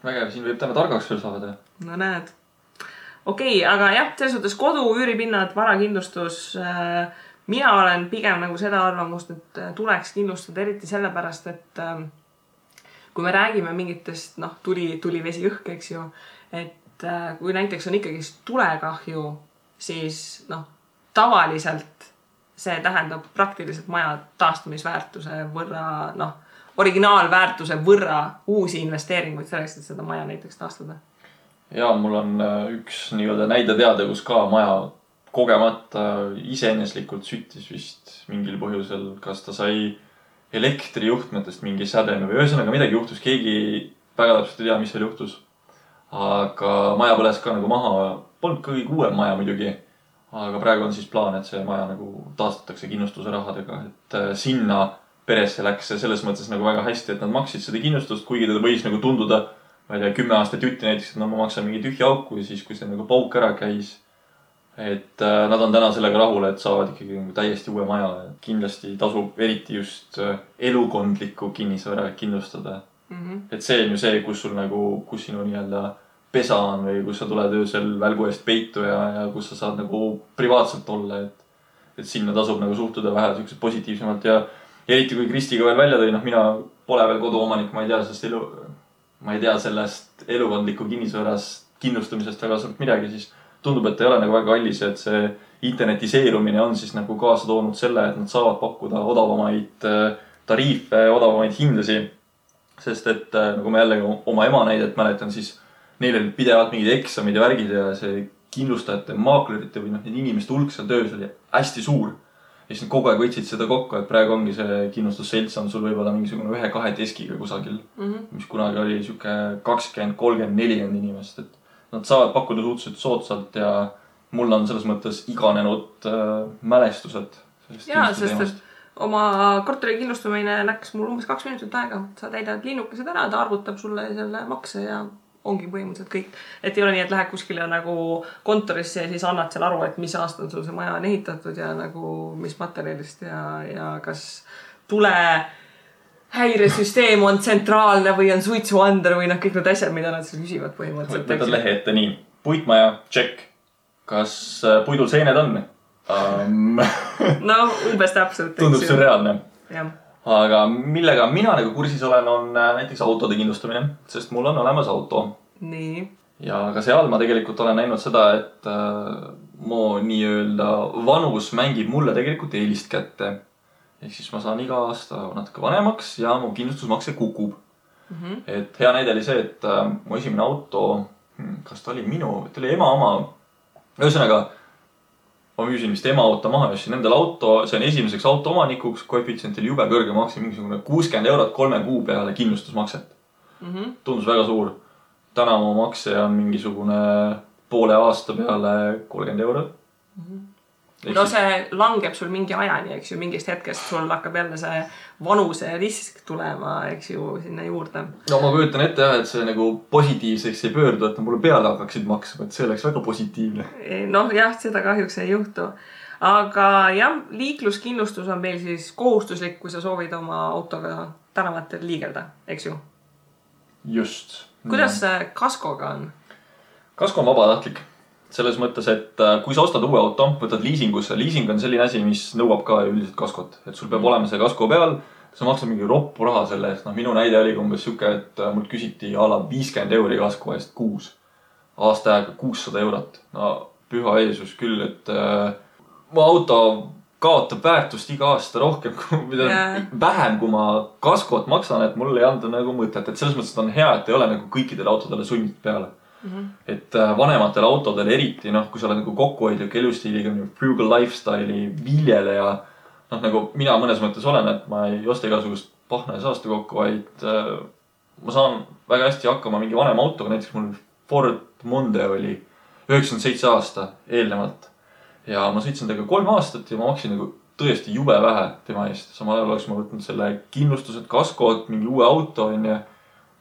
vägev, siin võib täna targaks veel saada. no näed. okei okay,, aga jah, selles suhtes kodu, üüripinnad, varakindlustus äh,. mina olen pigem nagu seda arvamust, et äh, tuleks kindlustada eriti sellepärast, et äh, kui me räägime mingitest noh, tuli, tuli, vesi, õhk, eks ju. et äh, kui näiteks on ikkagist tulekahju, siis noh, tavaliselt see tähendab praktiliselt maja taastumisväärtuse võrra noh, originaalväärtuse võrra uusi investeeringuid selleks, et seda maja näiteks taastada. Ja mul on äh, üks nii-öelda näide teada, kus ka. Maja kogemata iseeneslikult süttis vist mingil põhjusel, kas ta sai elektrijuhtmetest mingi sädeme või ühesõnaga midagi juhtus, keegi väga täpselt ei tea, mis seal juhtus. Aga maja põles ka nagu maha, polnud kõige uuem maja muidugi. aga praegu on siis plaan, et see maja nagu taastatakse kindlustuse rahadega, et äh, sinna peresse läks see selles mõttes nagu väga hästi, et nad maksid seda kindlustust, kuigi teda võis nagu tunduda ma ei tea, kümme aastat jutti näiteks, et no ma maksan mingi tühja auku ja siis, kui see nagu pauk ära käis. et äh, nad on täna sellega rahul, et saavad ikkagi nagu täiesti uue maja. kindlasti tasub eriti just äh, elukondlikku kinnisvara kindlustada. mm. -hmm. et see on ju see, kus sul nagu, kus sinu nii-öelda pesa on või kus sa tuled öösel välgu eest peitu ja, ja kus sa saad nagu privaatselt olla, et. et sinna tasub nagu suhtuda vähe siukselt positiivsemalt ja eriti kui Kristi ka veel välja tõi, noh, mina pole veel koduomanik, ma ei tea sellest elu, ma ei tea sellest elukondliku kinnisvarast kindlustamisest väga suurt midagi, siis tundub, et ei ole nagu väga kallis, et see internetiseerumine on siis nagu kaasa toonud selle, et nad saavad pakkuda odavamaid äh, tariife, odavamaid hindasid. Sest et äh, nagu ma jällegi oma ema näidet mäletan, siis neil olid pidevalt mingid eksamid ja värgid ja see kindlustajate, maaklerite või noh, nende inimeste hulk seal töös oli hästi suur. ja siis nad kogu aeg võtsid seda kokku, et praegu ongi see kindlustusselts on sul võib-olla mingisugune ühe-kahe deskiga kusagil Mm -hmm. mis kunagi oli sihuke kakskümmend, kolmkümmend, nelikümmend inimest, et nad saavad pakkuda suhteliselt soodsalt ja mul on selles mõttes iganenud äh, mälestused sellest ja, kindlustuse sest et oma korteri kindlustamine läks mul umbes kaks minutit aega. sa täidad linnukesed ära, ta arvutab sulle selle makse ja ongi põhimõtteliselt kõik. et ei ole nii, et lähed kuskile nagu kontorisse ja siis annad seal aru, et mis aastal sul see maja on ehitatud ja nagu mis materjalist ja, ja kas tule häiresüsteem on tsentraalne või on suitsuander või noh, kõik need asjad, mida nad seal küsivad põhimõtteliselt. võtad lehe ette nii, puitmaja, tšekk. kas äh, puidul seened on um, no umbes täpselt. tundub sürreaalne. aga millega mina nagu kursis olen, on äh, näiteks autode kindlustamine, sest mul on olemas auto. nii. ja ka seal ma tegelikult olen näinud seda, et äh, mu nii-öelda vanus mängib mulle tegelikult eelist kätte ehk siis ma saan iga aasta natuke vanemaks ja mu kindlustusmakse kukub mm. -hmm. et hea näide oli see, et äh, mu esimene auto, hmm, kas ta oli minu, ta oli ema oma. ühesõnaga, ma müüsin vist ema auto maha ostsin endale auto, sain esimeseks auto omanikuks, koefitsient oli jube kõrge, maksin mingisugune kuuskümmend eurot kolme kuu peale kindlustusmakset mm. -hmm. tundus väga suur. täna mu makse on mingisugune poole aasta peale kolmkümmend eurot mm. -hmm no see langeb sul mingi ajani, eks ju, mingist hetkest sul hakkab jälle see vanuserisk tulema, eks ju, sinna juurde. no ma kujutan ette jah, et see nagu positiivseks ei pöördu, et nad mulle peale hakkaksid maksma, et see oleks väga positiivne. noh, jah, seda kahjuks ei juhtu. aga jah, liikluskindlustus on meil siis kohustuslik, kui sa soovid oma autoga tänavatel liigelda, eks ju? just. kuidas see kaskoga on? kasko on vabatahtlik selles mõttes, et äh, kui sa ostad uue auto, võtad liisingusse, liising on selline asi, mis nõuab ka üldiselt kaskot, et sul peab olema see kasko peal. sa maksad mingi roppu raha selle eest, noh, minu näide oligi umbes sihuke, et äh, mult küsiti a la viiskümmend euri kasko eest kuus. aasta aega kuussada eurot, no püha Jeesus küll, et äh, mu auto kaotab väärtust iga aasta rohkem, mida yeah. vähem, kui ma kaskot maksan, et mul ei anda nagu mõtet, et selles mõttes on hea, et ei ole nagu kõikidele autodele sundid peale Mm -hmm. et äh, vanematel autodel eriti noh, kui sa oled nagu kokkuhoidliku elustiiliga, frugal lifestyle'i viljeleja. noh, nagu mina mõnes mõttes olen, et ma ei osta igasugust pahna ja saasta kokku, vaid äh, ma saan väga hästi hakkama mingi vanema autoga, näiteks mul Ford Monde oli üheksakümmend seitse aasta eelnevalt. ja ma sõitsin temaga kolm aastat ja ma maksin nagu tõesti jube vähe tema eest. samal ajal oleks ma võtnud selle kindlustused, kaskod, mingi uue auto onju.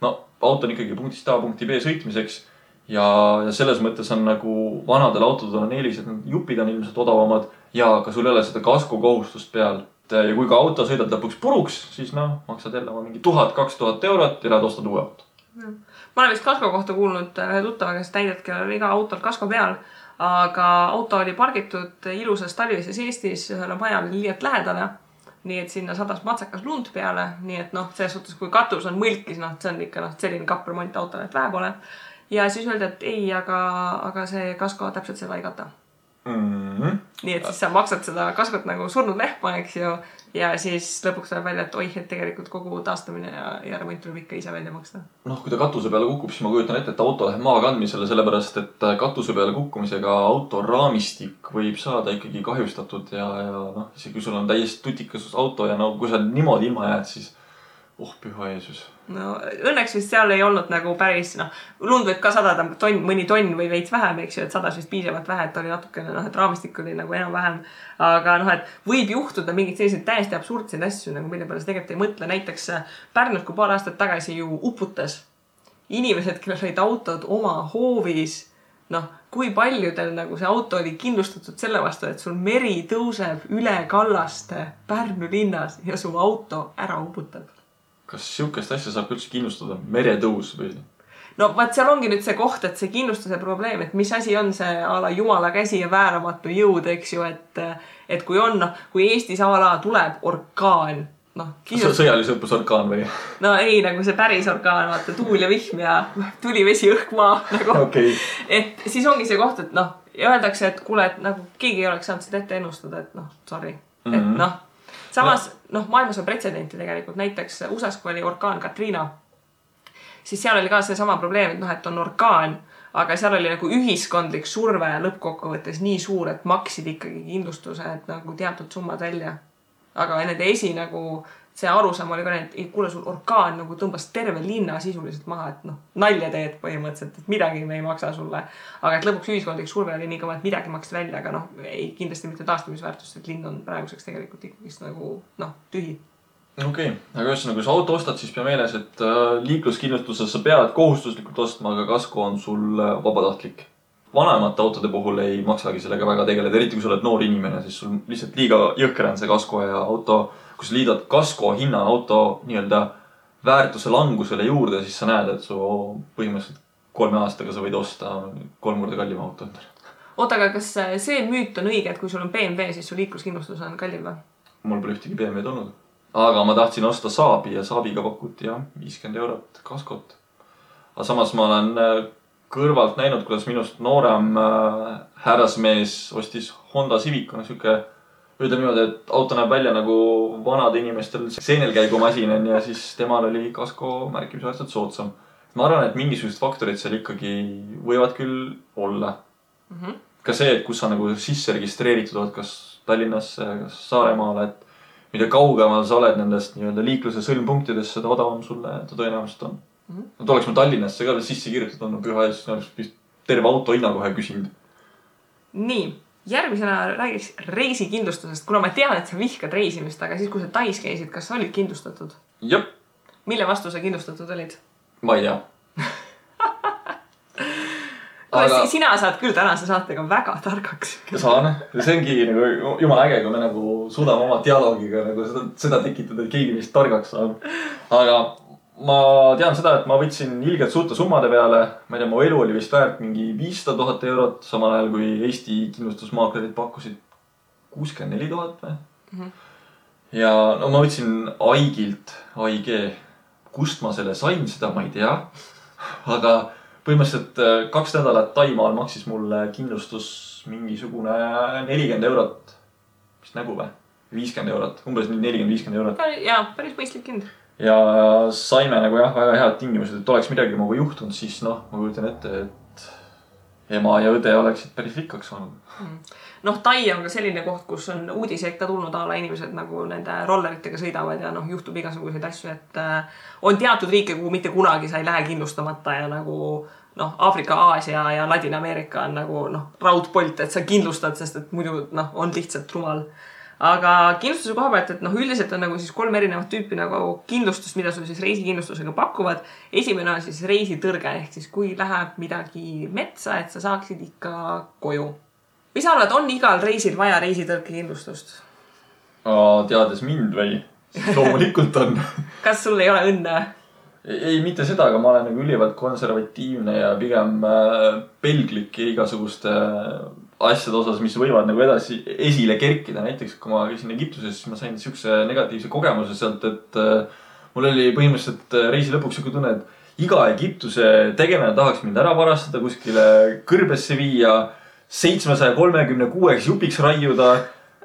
no auto on ikkagi punktist A punkti B sõitmiseks ja, ja selles mõttes on nagu vanadel autodel on eelis, et need jupid on ilmselt odavamad. Ja ka sul ei ole seda kaskokohustust peal. ja kui ka auto sõidad lõpuks puruks, siis noh, maksad jälle oma mingi tuhat, kaks tuhat eurot ja lähed ostad uue auto. ma olen vist kasko kohta kuulnud ühe tuttava käest näidet, kellel oli ka autol kasko peal, aga auto oli pargitud ilusas talvises Eestis ühele majale liialt lähedale. Nii et sinna sadas matsakas lund peale, nii et noh, selles suhtes, kui katus on mõlkis, noh, see on ikka noh, selline kapp remont autole, et vähe pole ja siis öeldi, et ei, aga, aga see kasko täpselt seda ei kata mm. -hmm. nii et siis sa maksad seda kaskot nagu surnud lehma, eks ju. ja siis lõpuks tuleb välja, et oih, et tegelikult kogu taastamine ja, ja remont tuleb ikka ise välja maksta. noh, kui ta katuse peale kukub, siis ma kujutan ette, et auto läheb maakandmisele, sellepärast et katuse peale kukkumisega auto raamistik võib saada ikkagi kahjustatud ja, ja noh, isegi kui sul on täiesti tutikas auto ja no kui sa niimoodi ilma jääd, siis oh püha Jeesus. No õnneks vist seal ei olnud nagu päris noh, lund võib ka sadada tonn, mõni tonn või veits vähem, eks ju, et sadas vist piisavalt vähe, et oli natukene noh, et raamistik oli nagu enam-vähem. aga noh, et võib juhtuda mingeid selliseid täiesti absurdseid asju nagu mille peale sa tegelikult ei mõtle, näiteks äh, Pärnus, kui paar aastat tagasi ju uputas inimesed, kellel olid autod oma hoovis noh, kui paljudel nagu see auto oli kindlustatud selle vastu, et sul meri tõuseb üle kallaste Pärnu linnas ja su auto ära uputab kas sihukest asja saab üldse kindlustada, meretõus või? no vot, seal ongi nüüd see koht, et see kindlustuse probleem, et mis asi on see a la jumala käsi ja vääramatu jõud, eks ju, et, et kui on, noh, kui Eestis a la tuleb orkaan, noh. Sõjalise õppuse orkaan või? no ei, nagu see päris orkaan, vaata tuul ja vihm ja tuli, vesi, õhk, maa nagu okay.. et siis ongi see koht, et noh, öeldakse, et kuule, et nagu keegi ei oleks saanud seda ette ennustada, et noh, sorry mm, -hmm. et noh samas noh, maailmas on pretsedenti tegelikult, näiteks USA-s, kui oli orkaan Katrina, siis seal oli ka seesama probleem, et noh, et on orkaan, aga seal oli nagu ühiskondlik surve lõppkokkuvõttes nii suur, et maksid ikkagi kindlustused nagu teatud summad välja. aga nende esi nagu see arusaam oli ka, et kuule, sul orkaan nagu tõmbas terve linna sisuliselt maha, et noh, nalja teed põhimõtteliselt, et midagi me ei maksa sulle. aga et lõpuks ühiskondlik surve oli nii kõva, et midagi maksti välja, aga noh, ei kindlasti mitte taastamisväärtust, et linn on praeguseks tegelikult ikkagist nagu noh, tühi okei okay., aga ühesõnaga, kui sa auto ostad, siis pea meeles, et äh, liikluskindlustuse sa pead kohustuslikult ostma, aga kasko on sul äh, vabatahtlik. vanemate autode puhul ei maksagi sellega väga tegeleda, eriti kui sa oled noor inimene, siis sul lihtsalt liiga jõhker on see kasko ja auto, kui sa liidad kasko hinna auto nii-öelda väärtuse langusele juurde, siis sa näed, et su põhimõtteliselt kolme aastaga sa võid osta kolm korda kallima auto endale. oota, aga kas see müüt on õige, et kui sul on BMW, siis su liikluskindlustus on kallim või? mul pole ühtegi BMW-d olnud aga ma tahtsin osta Saabi ja Saabiga pakuti jah, viiskümmend eurot kaskot. aga samas ma olen äh, kõrvalt näinud, kuidas minust noorem äh, härrasmees ostis Honda Civic, on sihuke, ütleme niimoodi, et auto näeb välja nagu vanade inimestel seenelkäigumasin on ja siis temal oli kasko märkimisväärselt soodsam. ma arvan, et mingisugused faktorid seal ikkagi võivad küll olla mm. -hmm. ka see, et kus sa nagu sisse registreeritud oled, kas Tallinnasse, kas Saaremaale, et mida kaugemal sa oled nendest nii-öelda liikluse sõlmpunktidest, seda odavam sulle ta tõenäoliselt on mm. -hmm. et oleks ma Tallinnasse ka sisse kirjutatud olnud ees, siis oleks vist terve auto hinna kohe küsinud. nii, järgmisena räägiks reisikindlustusest, kuna ma tean, et sa vihkad reisimist, aga siis, kui sa Tais käisid, kas sa olid kindlustatud? jah. mille vastu sa kindlustatud olid? ma ei tea aga sina saad küll tänase saatega väga targaks. saan, see ongi nagu jumala äge, kui me nagu suudame oma dialoogiga nagu seda, seda tekitada, et keegi meist targaks saab. aga ma tean seda, et ma võtsin ilgelt suurte summade peale, ma ei tea, mu elu oli vist väärt mingi viissada tuhat eurot, samal ajal kui Eesti kindlustusmaaklerid pakkusid kuuskümmend neli tuhat või mm. -hmm. ja no ma võtsin Aigilt, AIG, kust ma selle sain, seda ma ei tea. aga põhimõtteliselt äh, kaks nädalat Taimaal maksis mulle kindlustus mingisugune nelikümmend eurot. vist nägu või? viiskümmend eurot, umbes nelikümmend, viiskümmend eurot. jaa, päris mõistlik hind. Ja saime nagu jah, väga head tingimused, et oleks midagi minuga juhtunud, siis noh, ma kujutan ette, et ema ja õde oleksid päris rikkaks saanud mm noh, Tai on ka selline koht, kus on uudiseid ka tulnud a la inimesed nagu nende rolleritega sõidavad ja noh, juhtub igasuguseid asju, et äh, on teatud riike, kuhu mitte kunagi sa ei lähe kindlustamata ja nagu noh, Aafrika, Aasia ja Ladina-Ameerika on nagu noh, raudpolt, et sa kindlustad, sest et muidu noh, on lihtsalt rumal. Aga kindlustuse koha pealt, et noh, üldiselt on nagu siis kolm erinevat tüüpi nagu kindlustust, mida sul siis reisikindlustusega pakuvad. esimene on siis reisitõrge ehk siis kui läheb midagi metsa, et sa saaksid ikka koju mis sa arvad, on igal reisil vaja reisitõrkekindlustust? teades mind või? loomulikult on kas sul ei ole õnne? ei, mitte seda, aga ma olen nagu ülivalt konservatiivne ja pigem äh, pelglik igasuguste asjade osas, mis võivad nagu edasi esile kerkida. näiteks kui ma käisin Egiptuses, siis ma sain siukse negatiivse kogemuse sealt, et äh, mul oli põhimõtteliselt reisi lõpuks siuke tunne, et iga Egiptuse tegelane tahaks mind ära varastada, kuskile kõrbesse viia seitsmesaja kolmekümne kuueks jupiks raiuda,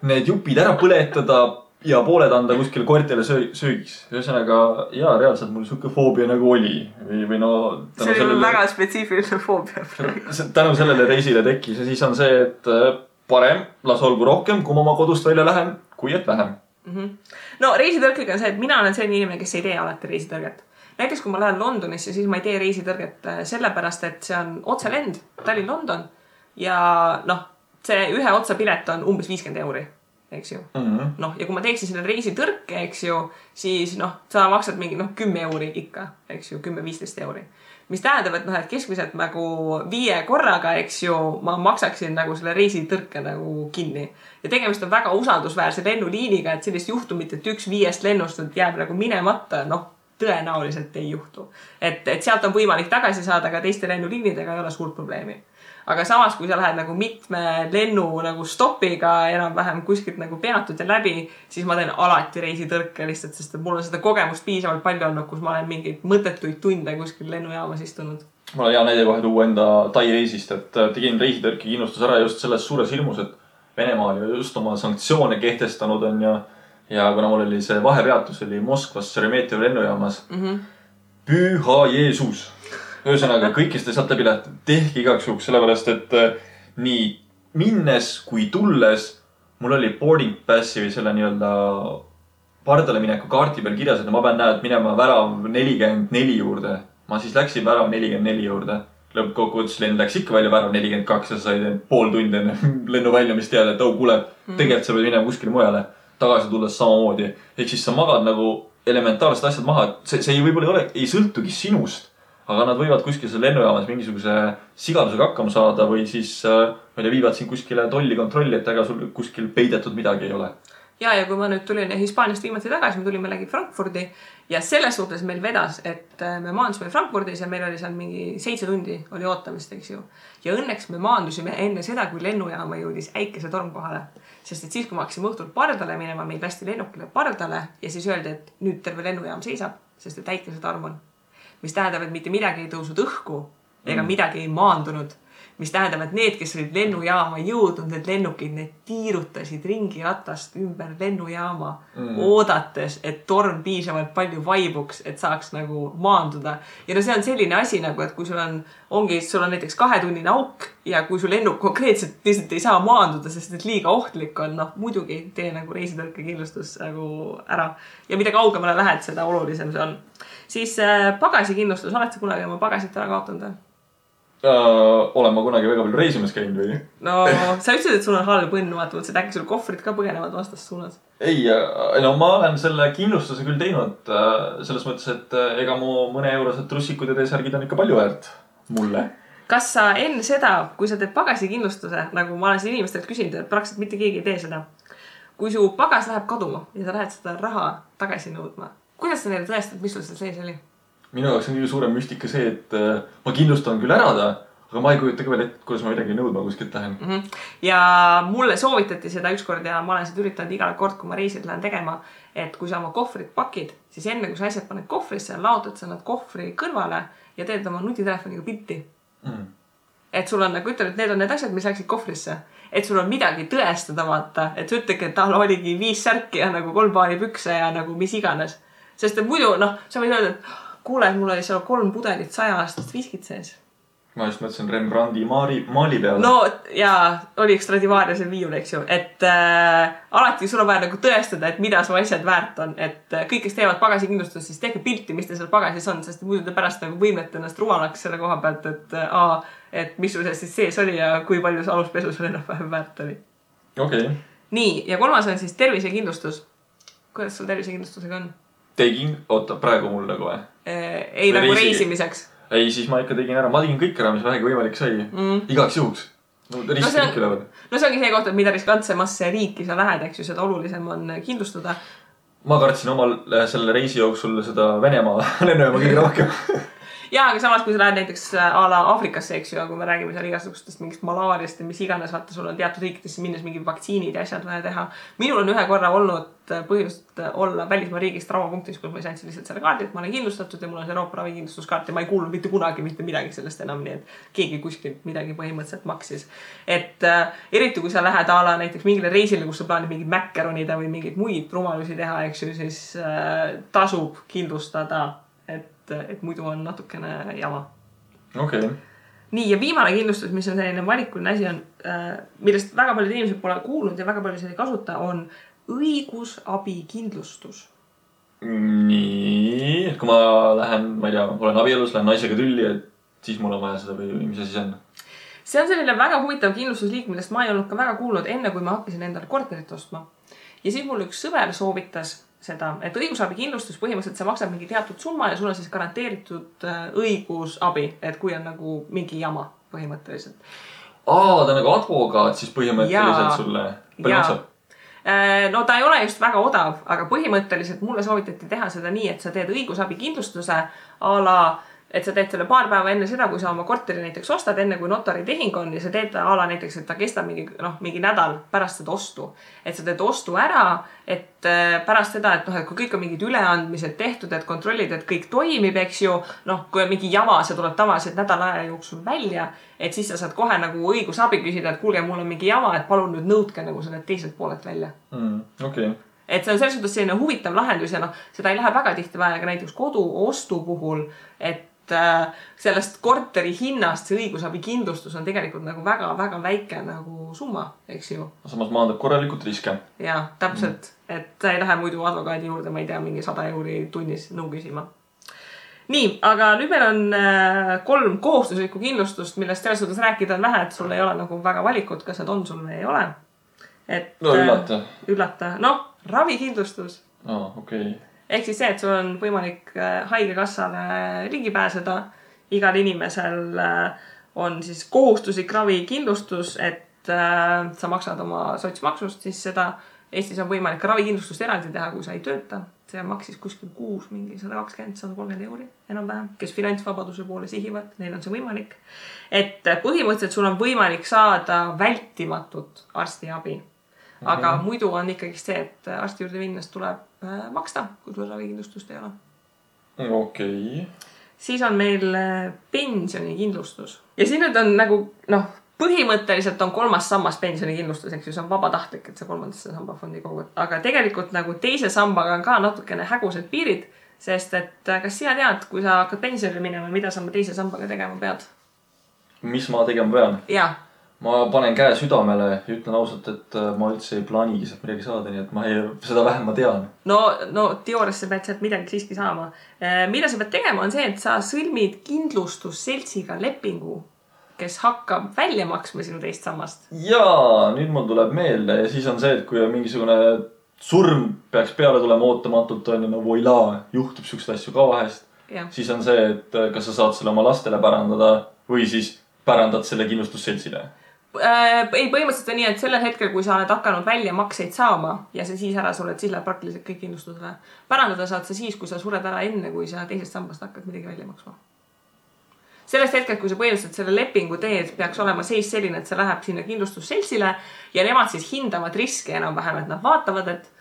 need jupid ära põletada ja pooled anda kuskile koertele söö-, söögiks. ühesõnaga jaa, reaalselt mul sihuke foobia nagu oli või, või no. see oli sellele, väga spetsiifiline foobia. tänu sellele reisile tekkis ja siis on see, et äh, parem las olgu rohkem, kui ma oma kodust välja lähen, kui et vähem mm. -hmm. no reisitõrkega on see, et mina olen selline inimene, kes ei tee alati reisitõrget näiteks kui ma lähen Londonisse, siis ma ei tee reisitõrget äh, sellepärast, et see on otselend Tallinn-London ja noh, see ühe otsa pilet on umbes viiskümmend euri, eks ju mm -hmm.. noh, ja kui ma teeksin selle reisitõrke, eks ju, siis noh, sa maksad mingi noh, kümme euri ikka, eks ju, kümme-viisteist euri. mis tähendab, et noh, et keskmiselt nagu viie korraga, eks ju, ma maksaksin nagu selle reisitõrke nagu kinni. ja tegemist on väga usaldusväärse lennuliiniga, et sellist juhtumit, et üks viiest lennust jääb nagu minemata, noh tõenäoliselt ei juhtu. et, et sealt on võimalik tagasi saada, aga teiste lennuliinidega ei ole suurt probleemi aga samas, kui sa lähed nagu mitme lennu nagu stopiga enam-vähem kuskilt nagu peatud ja läbi, siis ma teen alati reisitõrke lihtsalt, sest et mul on seda kogemust piisavalt palju olnud, kus ma olen mingeid mõttetuid tunde kuskil lennujaamas istunud. mul on hea näide kohe tuua enda Tai reisist, et äh, tegin reisitõrke kindlustuse ära just selles suures hirmus, et Venemaa oli just oma sanktsioone kehtestanud, on ju. ja kuna mul oli see vahepeatus oli Moskvas Šeremetjevo lennujaamas mm. -hmm. püha Jeesus ühesõnaga kes te saate pilet, tehke igaks juhuks, sellepärast et äh, nii minnes kui tulles mul oli boarding pass'i või selle nii-öelda pardale mineku kaardi peal kirjas, et ma pean, näed, minema värav nelikümmend neli juurde. ma siis läksin värav nelikümmend neli juurde. lõppkokkuvõttes lend läks ikka välja värav nelikümmend kaks ja sa said pool tundi enne lennu väljumist teada, et oh kuule, tegelikult sa pead minema kuskile mujale. tagasi tulles samamoodi. ehk siis sa magad nagu elementaarsed asjad maha, et see, see ei- võib-olla ei ole, ei sõltugi sinust. Aga nad võivad kuskil seal lennujaamas mingisuguse sigadusega hakkama saada või siis äh, ma ei tea, viivad sind kuskile tolli kontrolli, et ega sul kuskil peidetud midagi ei ole. ja, ja kui ma nüüd tulin Hispaaniast viimati tagasi, me tulime läbi Frankfurdi ja selles suhtes meil vedas, et äh, me maandusime Frankfurdis ja meil oli seal mingi seitse tundi oli ootamist, eks ju. ja õnneks me maandusime enne seda, kui lennujaama jõudis äikesetorm kohale. sest et siis, kui me hakkasime õhtul pardale minema, meid lasti lennukile pardale ja siis öeldi, et nüüd terve lennujaam seisab, sest et äikesetorm on. Mis tähendab, et mitte midagi ei tõusnud õhku ega mm. midagi ei maandunud mis tähendab, et need, kes olid lennujaama jõudnud, need lennukid, need tiirutasid ringiratast ümber lennujaama mm., oodates, et torm piisavalt palju vaibuks, et saaks nagu maanduda. ja no see on selline asi nagu, et kui sul on, ongi, sul on näiteks kahetunnine auk ja kui su lennuk konkreetselt lihtsalt ei saa maanduda, sest et liiga ohtlik on, noh muidugi tee nagu reisitõrkekindlustus nagu ära. ja mida kaugemale lähed, seda olulisem see on. Siis äh, pagasikindlustus, oled sa kunagi oma pagasit ära kaotanud või? Äh, olen ma kunagi väga palju reisimas käinud või? no sa ütlesid, et sul on halb õnn, vaata, mõtlesin, et äkki sul kohvrid ka põgenevad vastassuunas. ei, no ma olen selle kindlustuse küll teinud äh, selles mõttes, et äh, ega mu mõneeurosed trussikud ja T-särgid on ikka palju väärt mulle. kas sa enne seda, kui sa teed pagasikindlustuse, nagu ma olen siin inimestelt küsinud, et praktiliselt mitte keegi ei tee seda. kui su pagas läheb kaduma ja sa lähed seda raha tagasi nõudma, kuidas sa neile tõestad, mis sul seal sees oli? minu jaoks on kõige suurem müstika see, et äh, ma kindlustan küll ära ta, aga ma ei kujuta ka veel ette, kuidas ma midagi nõudma kuskilt lähen. Mhm. ja mulle soovitati seda ükskord ja ma olen seda üritanud iga kord, kui ma reisil lähen tegema, et kui sa oma kohvrit pakid, siis enne kui sa asjad paned kohvrisse, laotad sa nad kohvri kõrvale ja teed oma nutitelefoniga pilti. Mm. et sul on nagu ütled, et need on need asjad, mis läksid kohvrisse. et sul on midagi tõestada, vaata, et sa ütledki, et tal oligi viis särki ja nagu kolm paari pükse ja nagu mis iganes. Sest et muidu noh, sa võid öelda, et kuule, mul oli seal kolm pudelit sajaaastast viskit sees. ma just mõtlesin Rembrandti maali, maali peale. no ja oli Stradivariuse viiul, eks ju, et äh, alati sul on vaja nagu tõestada, et mida su asjad väärt on, et äh, kõik, kes teevad pagasikindlustust, siis tehke pilti, mis teil seal pagasis on, sest muidu te pärast nagu võimete ennast rumalaks selle koha pealt, et äh, aa, et mis sul seal siis sees oli ja kui palju see aluspesu sul enam-vähem väärt oli. okei okay., nii, ja kolmas on siis tervisekindlustus. kuidas sul tervisekindlustusega on? tegin, oota, praegu mul nagu või? ei Või nagu reisi- reisimiseks ei, siis ma ikka tegin ära, ma tegin kõik ära, mis vähegi võimalik sai mm.. igaks juhuks. no riski see on- no see ongi see koht, et mida riskantsemasse riiki sa lähed, eks ju, seda olulisem on kindlustada. ma kartsin omal äh, selle reisi jooksul seda Venemaa lennujaama kõige rohkem. ja, aga samas, kui sa lähed näiteks äh, a la Aafrikasse, eks ju, kui me räägime seal igasugustest mingist malaariast ja mis iganes, vaata, sul on teatud riikidesse minnes mingid vaktsiinid ja asjad vaja teha. minul on ühe korra olnud äh, põhjust äh, olla välismaa riigis traumapunktis, kus ma siis andsin lihtsalt selle kaardi, et ma olen kindlustatud ja mul on see Euroopa ravikindlustuskaart ja ma ei kuulnud mitte kunagi mitte midagi sellest enam, nii et keegi kuskilt midagi põhimõtteliselt maksis. et äh, eriti, kui sa lähed a la näiteks mingile reisile, kus sa plaanid mingit mäkke ronida või mingeid muid rumalusi teha, eks ju, siis äh, tasub kindlustada, et, et muidu on natukene jama okei okay., nii ja viimane kindlustus, mis on selline valikuline asi on äh,, millest väga paljud inimesed pole kuulnud ja väga palju seda ei kasuta, on õigusabikindlustus. nii, et kui ma lähen, ma ei tea, olen abielus, lähen naisega tülli, et siis mul on vaja seda või mis asi see on? see on selline väga huvitav kindlustusliik, millest ma ei olnud ka väga kuulnud, enne kui ma hakkasin endale korterit ostma. ja siis mul üks sõber soovitas seda, et õigusabikindlustus põhimõtteliselt sa maksad mingi teatud summa ja sul on siis garanteeritud äh, õigusabi, et kui on nagu mingi jama põhimõtteliselt. aa, ta on nagu advokaat siis põhimõtteliselt Jaa. sulle. palju maksab? Äh, no ta ei ole just väga odav, aga põhimõtteliselt mulle soovitati teha seda nii, et sa teed õigusabikindlustuse a la, et sa teed selle paar päeva enne seda, kui sa oma korteri näiteks ostad, enne kui notaritehing on ja sa teed a la näiteks, et ta kestab mingi noh, mingi nädal pärast seda ostu. et sa teed ostu ära, et äh, pärast seda, et noh, et kui kõik on mingid üleandmised tehtud, et kontrollid, et kõik toimib, eks ju. noh, kui on mingi jama, see tuleb tavaliselt nädala aja jooksul välja, et siis sa saad kohe nagu õigusabi küsida, et kuulge, mul on mingi jama, et palun nüüd nõudke nagu selle teiselt poolelt välja okei, et see on selles suhtes selline huvitav lahendus ja noh, seda ei lähe väga tihti vaja ka näiteks koduostu puhul, et sellest korteri hinnast see õigusabikindlustus on tegelikult nagu väga-väga väike nagu summa, eks ju. samas maandab korralikult riske. ja täpselt, et sa ei lähe muidu advokaadi juurde, ma ei tea, mingi sada euri tunnis nõu küsima. nii, aga nüüd meil on äh, kolm kohustuslikku kindlustust, millest selles suhtes rääkida on vähe, et sul ei ole nagu väga valikut, kas need on sul või ei ole. et. no üllata. üllata, noh, ravikindlustus aa, okei. Ehk siis see, et sul on võimalik äh, haigekassale ligi pääseda. igal inimesel äh, on siis kohustuslik ravikindlustus, et äh, sa maksad oma sotsmaksust, siis seda Eestis on võimalik ravikindlustust eraldi teha, kui sa ei tööta. see maksis kuskil kuus mingi sada kakskümmend, sada kolmkümmend euri enam-vähem, kes finantsvabaduse poole sihivad, neil on see võimalik. et põhimõtteliselt sul on võimalik saada vältimatut arstiabi aga mm -hmm. muidu on ikkagi see, et arsti juurde minnes tuleb maksta, kui sul ravikindlustust ei ole. okei. siis on meil äh, pensionikindlustus ja siin nüüd on nagu noh, põhimõtteliselt on kolmas sammas pensionikindlustus, eks ju, see on vabatahtlik, et sa kolmandasse samba fondi kogud, aga tegelikult nagu teise sambaga on ka natukene hägusad piirid, sest et äh, kas sina tead, kui sa hakkad pensionile minema, mida sa oma teise sambaga tegema pead? mis ma tegema pean? jaa, ma panen käe südamele ja ütlen ausalt, et äh, ma üldse ei plaanigi sealt midagi saada, nii et ma ei, seda vähem ma tean. no, no teoorias sa pead sealt midagi siiski saama. mida sa pead tegema, on see, et sa sõlmid kindlustusseltsiga lepingu, kes hakkab välja maksma sinu teist sammast. jaa, nüüd mul tuleb meelde ja siis on see, et kui on mingisugune surm peaks peale tulema ootamatult, on ju, no voilaa, juhtub siukseid asju ka vahest. siis on see, et äh, kas sa saad selle oma lastele pärandada või siis pärandad selle kindlustusseltsile. Äh, ei, põhimõtteliselt on nii, et sellel hetkel, kui sa oled hakanud väljamakseid saama ja sa siis ära sured, siis läheb praktiliselt kõik kindlustusele. pärandada saad sa siis, kui sa sured ära enne, kui sa teisest sambast hakkad midagi välja maksma. sellest hetkest, kui sa põhimõtteliselt selle lepingu teed, peaks olema seis selline, et see läheb sinna kindlustusseltsile ja nemad siis hindavad riske enam-vähem, et nad vaatavad, et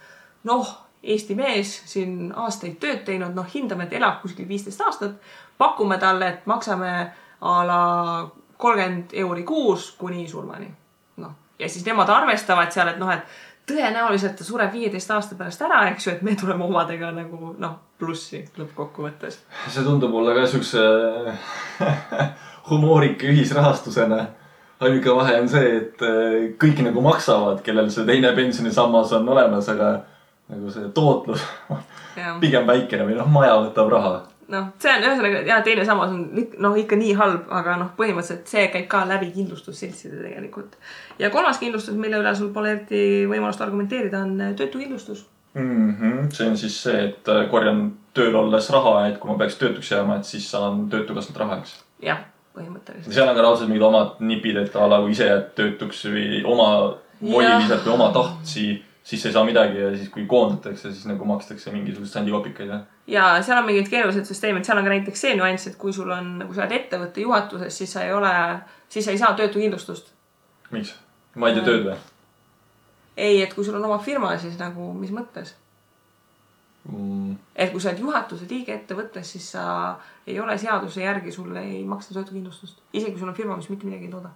noh, Eesti mees siin aastaid tööd teinud, noh, hindame, et elab kuskil viisteist aastat. pakume talle, et maksame a la kolmkümmend euri kuus kuni surmani. noh, ja siis nemad arvestavad seal, et noh, et tõenäoliselt ta sureb viieteist aasta pärast ära, eks ju, et me tuleme omadega nagu noh, plussi lõppkokkuvõttes. see tundub olla ka siukse humoorika ühisrahastusena. ainuke vahe on see, et äh, kõik nagu maksavad, kellel see teine pensionisammas on olemas, aga nagu see tootlus jah, pigem väikene või noh, maja võtab raha. noh, see on ühesõnaga ja teine sammas on noh, ikka nii halb, aga noh, põhimõtteliselt see käib ka läbi kindlustusseltside tegelikult. ja kolmas kindlustus, mille üle sul pole eriti võimalust argumenteerida, on töötukindlustus. mm. -hmm. see on siis see, et äh, korjan tööl olles raha, et kui ma peaks töötuks jääma, et siis saan Töötukassalt raha, eks. jah, põhimõtteliselt. seal on ka raudselt mingid omad nipid, et a la kui ise jääd töötuks või oma voliliselt või oma tahtsi, siis ei saa midagi ja siis, kui koondatakse, siis nagu makstakse mingisuguseid sandikopikaid ja. ja seal on mingid keerulised süsteemid, seal on ka näiteks see nüanss, et kui sul on, kui sa oled ettevõtte juhatuses, siis sa ei ole, siis sa ei saa töötukindlustust. miks? ma ei tee tööd või ei, et kui sul on oma firma, siis nagu mis mõttes? mm,? et kui sa oled juhatuse liige ettevõttes, siis sa ei ole seaduse järgi, sulle ei maksta töötukindlustust. isegi kui sul on firma, mis mitte midagi ei tooda.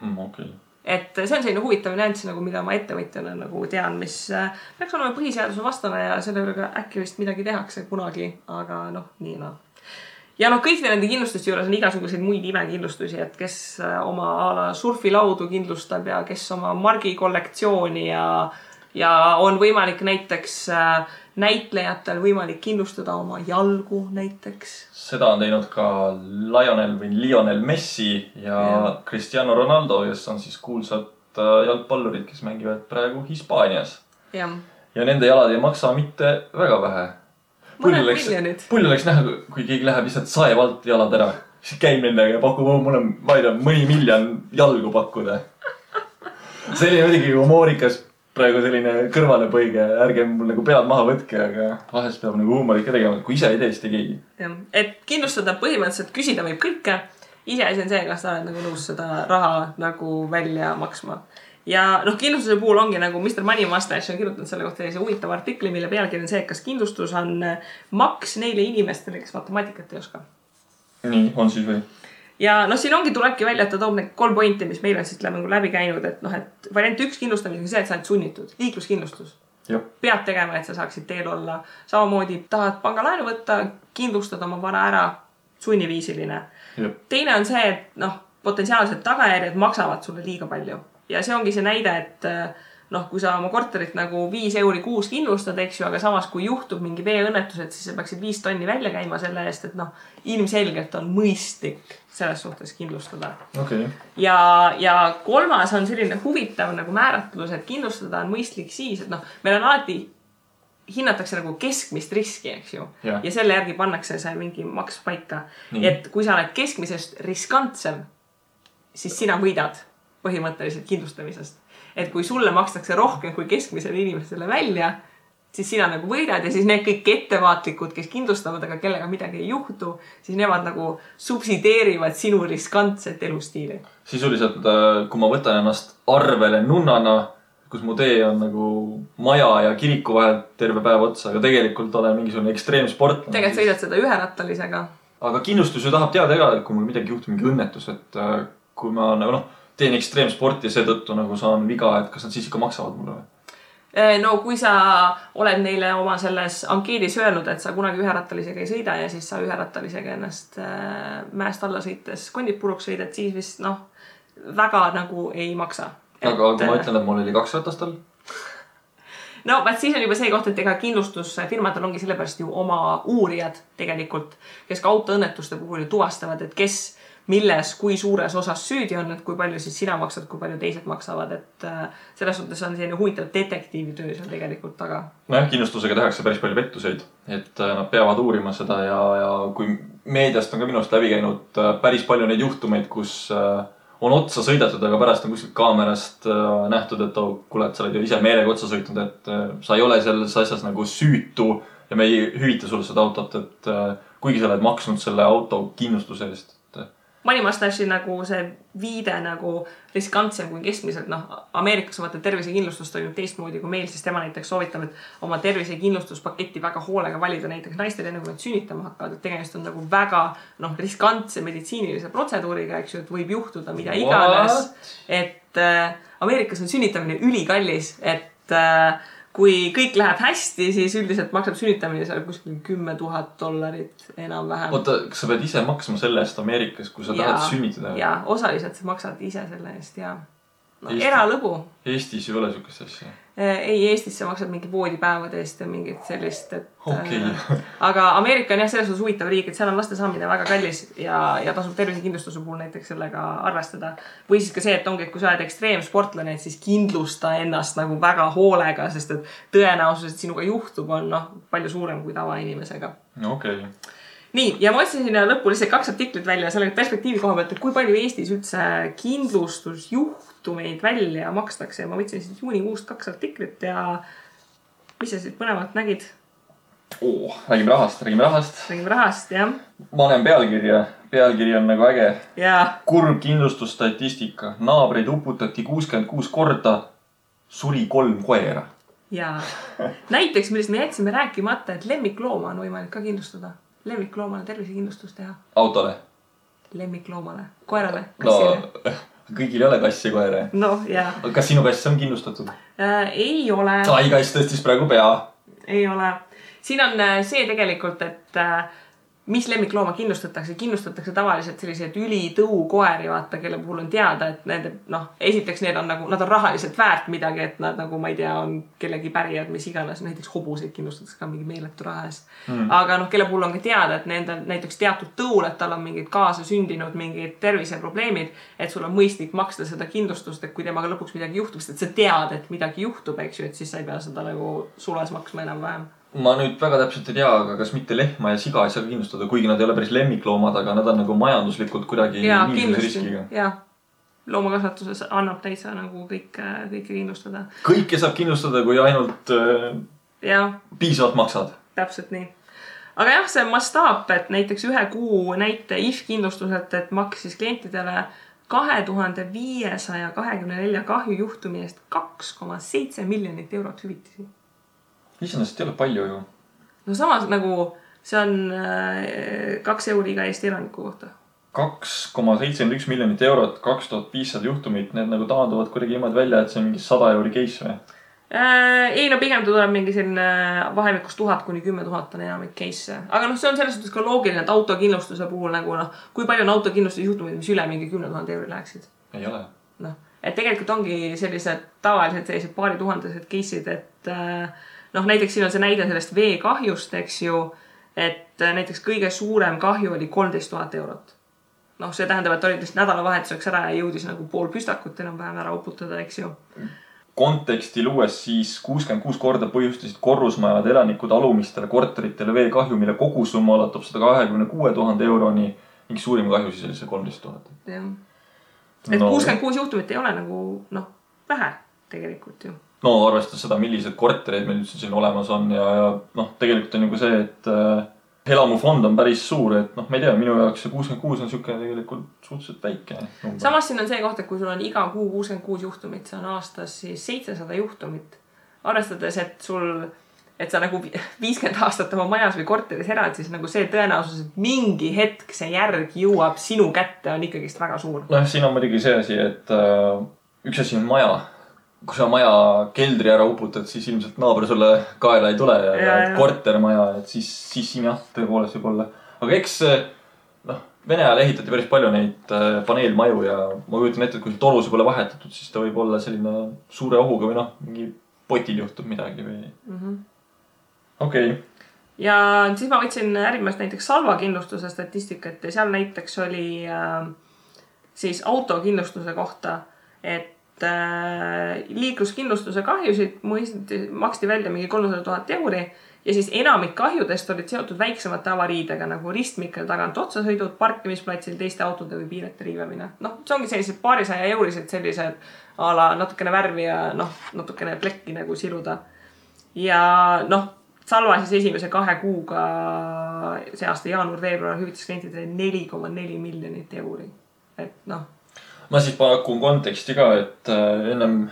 mm, okei. Et see on selline huvitav nüanss nagu, mida ma ettevõtjana nagu tean, mis äh, peaks olema põhiseaduse vastane ja selle üle ka äkki vist midagi tehakse kunagi, aga noh, nii noh. ja noh, kõikide nende kindlustuste juures on igasuguseid muid imekindlustusi, et kes äh, oma a la surfilaudu kindlustab ja kes oma margikollektsiooni ja, ja on võimalik näiteks äh, näitlejatel võimalik kindlustada oma jalgu näiteks. seda on teinud ka Lionel või Lionel Messi ja Jah. Cristiano Ronaldo, kes on siis kuulsad äh, jalgpallurid, kes mängivad praegu Hispaanias. ja nende jalad ei maksa mitte väga vähe. Mõned miljonid. pull oleks näha, kui keegi läheb lihtsalt saeb alt jalad ära, siis käib nendega ja pakub, mul on, ma ei tea, mõni miljon jalgu pakkuda. selline muidugi humoorikas praegu selline kõrvalepõige, ärge mul nagu pead maha võtke, aga vahest peab nagu huumorit ka tegema, kui ise ei tee, siis tee keegi. jah, et kindlustada põhimõtteliselt küsida võib kõike. iseasi on see, kas sa oled nagu nõus seda raha nagu välja maksma. ja noh, kindlustuse puhul ongi nagu Mr Money Mustache on kirjutanud selle kohta sellise huvitava artikli, mille pealkiri on see, et kas kindlustus on maks neile inimestele, kes matemaatikat ei oska. nii, on siis või? Ja noh, siin ongi, tulebki välja, et ta toob need kolm pointi, mis meil on siit nagu läbi käinud, et noh, et variant üks kindlustamisega on see, et sa oled sunnitud, liikluskindlustus. Pead tegema, et sa saaksid teel olla. samamoodi tahad pangalaenu võtta, kindlustad oma vara ära, sunniviisiline. teine on see, et noh, potentsiaalsed tagajärjed maksavad sulle liiga palju. Ja see ongi see näide, et noh, kui sa oma korterit nagu viis euri kuus kindlustad, eks ju, aga samas, kui juhtub mingi veeõnnetus, et siis sa peaksid viis tonni välja käima selle eest, et noh, ilmselgelt on mõistlik selles suhtes kindlustada. okay.. ja, ja kolmas on selline huvitav nagu määratlus, et kindlustada on mõistlik siis, et noh, meil on alati hinnatakse nagu keskmist riski, eks ju. Ja selle järgi pannakse see mingi maks paika. et kui sa oled keskmisest riskantsem, siis sina võidad põhimõtteliselt kindlustamisest. Et kui sulle makstakse rohkem kui keskmisele inimesele välja, siis sina nagu võidad ja siis need kõik ettevaatlikud, kes kindlustavad, aga kellega midagi ei juhtu, siis nemad nagu subsideerivad sinu riskantset elustiili. sisuliselt, äh, kui ma võtan ennast arvele nunnana, kus mu tee on nagu maja ja kiriku vahel terve päev otsa, aga tegelikult olen mingisugune ekstreemsportlane. tegelikult sõidad seda üherattalisega. aga kindlustus ju tahab teada ka, et kui mul midagi juhtub, mingi õnnetus, et äh, kui ma nagu noh, teen ekstreemsporti ja seetõttu nagu saan viga, et kas nad siis ikka maksavad mulle või? Eh, no kui sa oled neile oma selles ankeedis öelnud, et sa kunagi üherattalisega ei sõida ja siis sa üherattalisega ennast äh, mäest alla sõites kondid puruks sõidad, siis vist noh, väga nagu ei maksa. aga kui ma ütlen, et mul oli kaks ratast all? no vaat siis on juba see koht, et ega kindlustusfirmadel ongi sellepärast ju oma uurijad tegelikult, kes ka autoõnnetuste puhul ju tuvastavad, et kes milles, kui suures osas süüdi on, et kui palju siis sina maksad, kui palju teised maksavad, et äh, selles suhtes on selline huvitav detektiivitöö seal tegelikult taga. nojah, kindlustusega tehakse päris palju pettuseid, et äh, nad peavad uurima seda ja, ja kui meediast on ka minu arust läbi käinud äh, päris palju neid juhtumeid, kus on otsa sõidetud, aga pärast on kuskilt kaamerast nähtud, et oh, kuule, et sa oled ju ise meelega otsa sõitnud, et sa ei ole selles asjas nagu süütu ja me ei hüvita sulle seda autot, et kuigi sa oled maksnud selle auto kindlustuse eest Money Mustache'i nagu see viide nagu riskantsem kui keskmiselt, noh, Ameerikas vaata tervisekindlustus toimub teistmoodi kui meil, siis tema näiteks soovitab, et oma tervisekindlustuspaketti väga hoolega valida näiteks naistele, enne kui nad sünnitama hakkavad, et tegemist on nagu väga noh, riskantse meditsiinilise protseduuriga, eks ju, et võib juhtuda mida iganes. et äh, Ameerikas on sünnitamine ülikallis, et äh, kui kõik läheb hästi, siis üldiselt maksab sünnitamine seal kuskil kümme tuhat dollarit enam-vähem. oota, kas sa pead ise maksma selle eest Ameerikas, kui sa ja, tahad sünnitada? ja, osaliselt sa maksad ise selle eest ja. No Eesti, eralõbu. Eestis ei ole siukest asja Äh, ei, Eestis sa maksad mingi voodipäevade eest ja mingit sellist, et okay. äh,. aga Ameerika on jah, selles suhtes huvitav riik, et seal on laste saamine väga kallis ja, ja tasub tervisekindlustuse puhul näiteks sellega arvestada. või siis ka see, et ongi, et kui sa oled ekstreemsportlane, et siis kindlusta ennast nagu väga hoolega, sest et tõenäosus, et sinuga juhtub, on noh, palju suurem kui tavainimesega. okei okay nii, ja ma otsisin sinna lõppu lihtsalt kaks artiklit välja selle perspektiivi koha pealt, et kui palju Eestis üldse kindlustusjuhtumeid välja makstakse ja ma võtsin siis juunikuust kaks artiklit ja mis sa siit põnevat nägid? oo, räägime rahast, räägime rahast. räägime rahast, jah. ma näen pealkirja, pealkiri on nagu äge. kurb kindlustusstatistika, naabreid uputati kuuskümmend kuus korda, suri kolm koera. ja näiteks, millest me jätsime rääkimata, et lemmiklooma on võimalik ka kindlustada lemmikloomale tervisekindlustus teha? autole? lemmikloomale, koerale, kassile no,? kõigil ei ole kassi ja koera. noh, jaa. kas sinu kass on kindlustatud äh,? ei ole. ai, kass tõstis praegu pea. ei ole. siin on äh, see tegelikult, et äh, mis lemmiklooma kindlustatakse, kindlustatakse tavaliselt selliseid ülitõukoeri, vaata, kelle puhul on teada, et nende noh, esiteks need on nagu, nad on rahaliselt väärt midagi, et nad nagu ma ei tea, on kellegi pärijad, mis iganes, näiteks hobuseid kindlustatakse ka mingi meeletu raha eest. Mm.. aga noh, kelle puhul on ka teada, et nendel näiteks teatud tõul, et tal on mingid kaasasündinud mingid terviseprobleemid, et sul on mõistlik maksta seda kindlustust, et kui temaga lõpuks midagi juhtub, sest et sa tead, et midagi juhtub, eks ju, et siis sa ei pea seda nagu sules maksma enam-vähem ma nüüd väga täpselt ei tea, aga kas mitte lehma ja siga ei saa kindlustada, kuigi nad ei ole päris lemmikloomad, aga nad on nagu majanduslikult kuidagi mingisuguse riskiga. jah, loomakasvatuses annab täitsa nagu kõike, kõike kindlustada. kõike saab kindlustada, kui ainult äh, piisavalt maksad. täpselt nii. aga jah, see mastaap, et näiteks ühe kuu näite if kindlustuselt, et maksis klientidele kahe tuhande viiesaja kahekümne nelja kahjujuhtumi eest kaks koma seitse miljonit eurot hüvitisi iseenesest ei ole palju ju. no samas nagu see on äh, kaks euri iga Eesti elaniku kohta. kaks koma seitsekümmend üks miljonit eurot, kaks tuhat viissada juhtumit, need nagu taanduvad kuidagi niimoodi välja, et see on mingi sada euri case või? Äh, ei no pigem ta tuleb mingi selline vahemikus tuhat kuni kümme tuhat on enamik case'e. aga noh, see on selles suhtes ka loogiline, et autokindlustuse puhul nagu noh, kui palju on autokindlustusjuhtumeid, mis üle mingi kümne tuhande euri läheksid? ei ole. noh, et tegelikult ongi sellised tavalised sellised paarituhandesed case'id, et äh, noh, näiteks siin on see näide sellest veekahjust, eks ju. et äh, näiteks kõige suurem kahju oli kolmteist tuhat eurot. noh, see tähendab, et olid lihtsalt nädalavahetuseks ära ja jõudis nagu pool püstakut enam-vähem ära uputada, eks ju konteksti luues siis kuuskümmend kuus korda põhjustasid korrusmajade elanikud alumistele korteritele veekahju, mille kogusumma ulatub sada kahekümne kuue tuhande euroni ning suurim kahju siis oli see kolmteist tuhat. jah, et kuuskümmend kuus juhtumit ei ole nagu noh, vähe tegelikult ju. No arvestades seda, millised korterid meil üldse siin olemas on ja, ja noh, tegelikult on ju ka see, et äh, elamufond on päris suur, et noh, ma ei tea, minu jaoks see kuuskümmend kuus on sihuke tegelikult suhteliselt väike. samas siin on see koht, et kui sul on iga kuu kuuskümmend kuus juhtumit, see on aastas siis seitsesada juhtumit. arvestades, et sul, et sa nagu viiskümmend aastat oma majas või korteris elad, siis nagu see tõenäosus, et mingi hetk see järg jõuab sinu kätte, on ikkagist väga suur. nojah, siin on muidugi see asi, et äh, üks asi on maja kui sa maja keldri ära uputad, siis ilmselt naaber sulle kaela ei tule ja, ja, ja. kortermaja, et siis, siis siin jah, tõepoolest võib olla. aga eks noh, Vene ajal ehitati päris palju neid äh, paneelmaju ja ma kujutan ette, et kui torusid pole vahetatud, siis ta võib olla selline suure ohuga või noh, mingi potil juhtub midagi või mm -hmm.. okei okay. ja siis ma võtsin ärimeest näiteks Salva kindlustuse statistikat ja seal näiteks oli äh, siis autokindlustuse kohta, et liikluskindlustuse kahjusid mõisteti, maksti välja mingi kolmsada tuhat euri ja siis enamik kahjudest olid seotud väiksemate avariidega nagu ristmikel tagant otsasõidud, parkimisplatsil teiste autode või piirete riivamine. noh, see ongi sellised paarisaja eurised sellised a la natukene värvi ja noh, natukene plekki nagu siluda. ja noh, Salva siis esimese kahe kuuga see aasta jaanuar-veebruar hüvitas klientidele neli koma neli miljonit euri. et noh ma siis pakun konteksti ka, et äh, ennem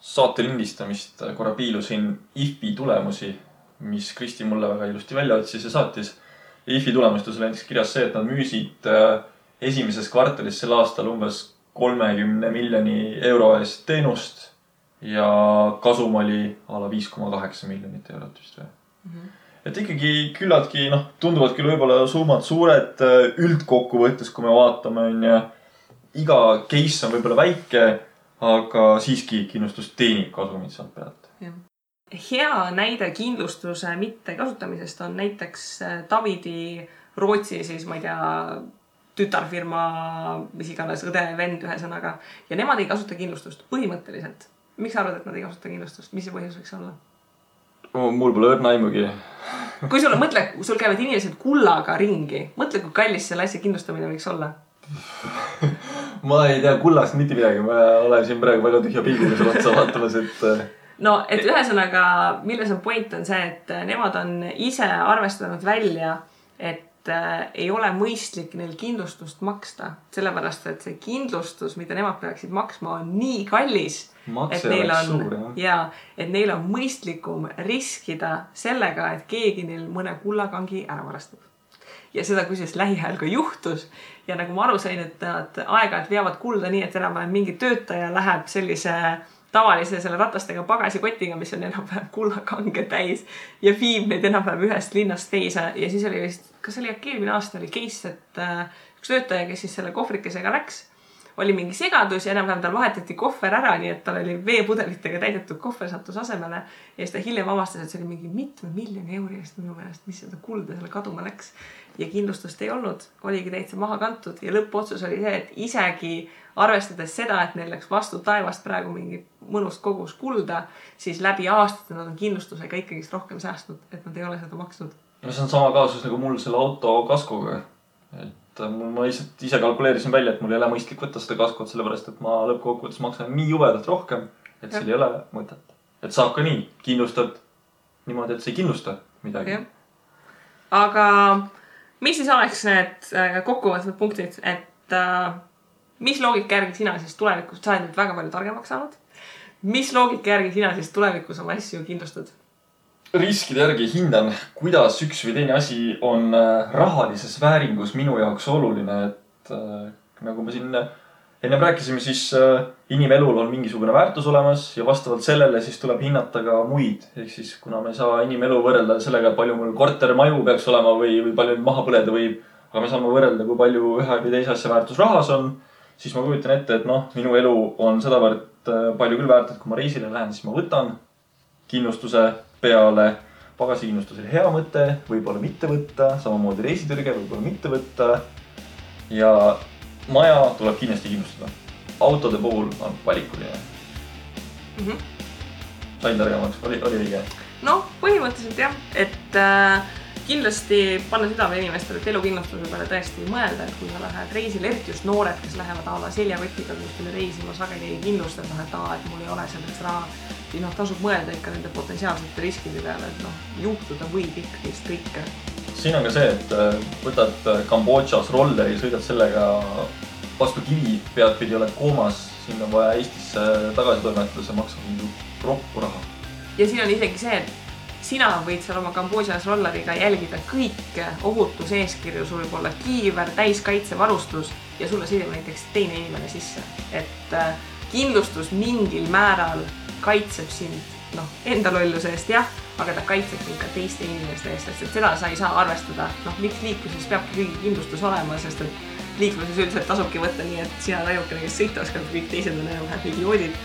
saate lindistamist korra piilusin IFI tulemusi, mis Kristi mulle väga ilusti välja otsis ja saatis. IFI tulemustes oli näiteks kirjas see, et nad müüsid äh, esimeses kvartalis sel aastal umbes kolmekümne miljoni euro eest teenust ja kasum oli a la viis koma kaheksa miljonit eurot vist või mm? -hmm. et ikkagi küllaltki noh, tunduvad küll võib-olla summad suured äh, üldkokkuvõttes, kui me vaatame, onju iga case on võib-olla väike, aga siiski kindlustus teenib kasumit sealt pealt. hea näide kindlustuse mittekasutamisest on näiteks äh, Davidi Rootsi siis, ma ei tea, tütarfirma, mis iganes, õde, vend, ühesõnaga. ja nemad ei kasuta kindlustust põhimõtteliselt. miks sa arvad, et nad ei kasuta kindlustust, mis see põhjus võiks olla? mul pole õrna aimugi kui sul, mõtle, sul käivad inimesed kullaga ringi, mõtle, kui kallis selle asja kindlustamine võiks olla ma ei tea kullast mitte midagi, ma olen siin praegu väga tühja pilguga sulle otsa vaatamas, et. Äh, no, et ühesõnaga, milles on point, on see, et äh, nemad on ise arvestanud välja, et äh, ei ole mõistlik neil kindlustust maksta, sellepärast et see kindlustus, mida nemad peaksid maksma, on nii kallis. makse oleks on, suur jah. ja, et neil on mõistlikum riskida sellega, et keegi neil mõne kullakangi ära varastab ja seda kusjuures lähiajal ka juhtus. ja nagu ma aru sain, et nad aeg-ajalt veavad kulda nii, et enam-vähem mingi töötaja läheb sellise tavalise selle ratastega pagasikotiga, mis on enam-vähem kullakange täis ja viib neid enam-vähem ühest linnast teise ja siis oli vist, kas oli äkki eelmine aasta oli case, et äh, üks töötaja, kes siis selle kohvrikesega läks oli mingi segadus ja enam-vähem tal vahetati kohver ära, nii et tal oli veepudelitega täidetud kohver sattus asemele. ja siis ta hiljem avastas, et see oli mingi mitme miljoni euri eest minu meelest, mis seda kulda selle kaduma läks. ja kindlustust ei olnud, oligi täitsa maha kantud ja lõppotsus oli see, et isegi arvestades seda, et neil läks vastu taevast praegu mingi mõnus kogus kulda, siis läbi aastate nad on kindlustusega ikkagist rohkem säästnud, et nad ei ole seda maksnud. no see on sama kaasus nagu mul selle auto kaskoga. et et ma lihtsalt ise kalkuleerisin välja, et mul ei ole mõistlik võtta seda kaskot, sellepärast et ma lõppkokkuvõttes maksan nii jubedalt rohkem, et seal ei ole mõtet. et saab ka nii, kindlustad niimoodi, et sa ei kindlusta midagi. aga mis siis oleks need äh, kokkuvõtvad punktid, et äh, mis loogika järgi sina siis tulevikus, sa oled nüüd väga palju targemaks saanud. mis loogika järgi sina siis tulevikus oma asju kindlustad? Riskide järgi hindan, kuidas üks või teine asi on äh, rahalises vääringus minu jaoks oluline, et äh, nagu ma siin ennem rääkisime siis äh, inimelul on mingisugune väärtus olemas ja vastavalt sellele siis tuleb hinnata ka muid. ehk siis kuna me ei saa inimelu võrrelda sellega, palju mul kortermaju peaks olema või, või palju maha põleda võib, aga me saame võrrelda, kui palju ühe või teise asja väärtus rahas on, siis ma kujutan ette, et noh, minu elu on sedavõrd äh, palju küll väärt, et kui ma reisile lähen, siis ma võtan kindlustuse peale pagasikindlustus oli hea mõte, võib-olla mitte võtta, samamoodi reisitõrge võib-olla mitte võtta. ja maja tuleb kindlasti kindlustada. autode puhul on valikuline mm. -hmm. sain targemaks, oli, oli õige? noh, põhimõtteliselt jah, et äh, kindlasti panna südame inimestele, et elukindlustuse peale tõesti mõelda, et kui sa lähed reisile, eriti just noored, kes lähevad a la seljakotiga kuskile reisima, sageli ei kindlusta, et noh, et aa, et mul ei ole selleks raha siis noh, tasub mõelda ikka nende potentsiaalsete riskide peale, et noh, juhtuda võib ikkagi kõike. siin on ka see, et äh, võtad äh, Kambodžas rolleri, sõidad sellega vastu kivi, peadpidi oled koomas, sind on vaja Eestisse tagasi toimetada, see maksab mingi roppu raha. ja siin on isegi see, et sina võid seal oma Kambodžas rolleriga jälgida kõike ohutuseeskirju, sul võib olla kiiver, täiskaitsevarustus ja sulle sõidab näiteks teine inimene sisse, et äh, kindlustus mingil määral kaitseb sind noh, enda lolluse eest jah, aga ta kaitseb sind ka teiste inimeste eest, sest et seda sa ei saa arvestada, noh, miks liikluses peabki kõigi kindlustus olema, sest et liikluses üldiselt tasubki võtta nii, et sina oled ainukene, kes sõita oskab, kõik teised on enam-vähem idioodid.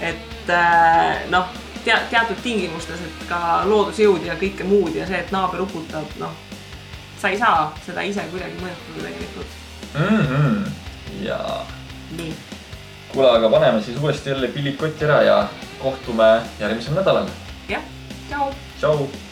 et äh, noh, tea-, teatud tingimustes, et ka loodusjõud ja kõike muud ja see, et naaber uputab, noh, sa ei saa seda ise kuidagi mõjutada tegelikult mm. -hmm. ja. nii. Kuule, aga paneme siis uuesti jälle pillid kotti ära ja kohtume järgmisel nädalal. jah, tšau. tšau.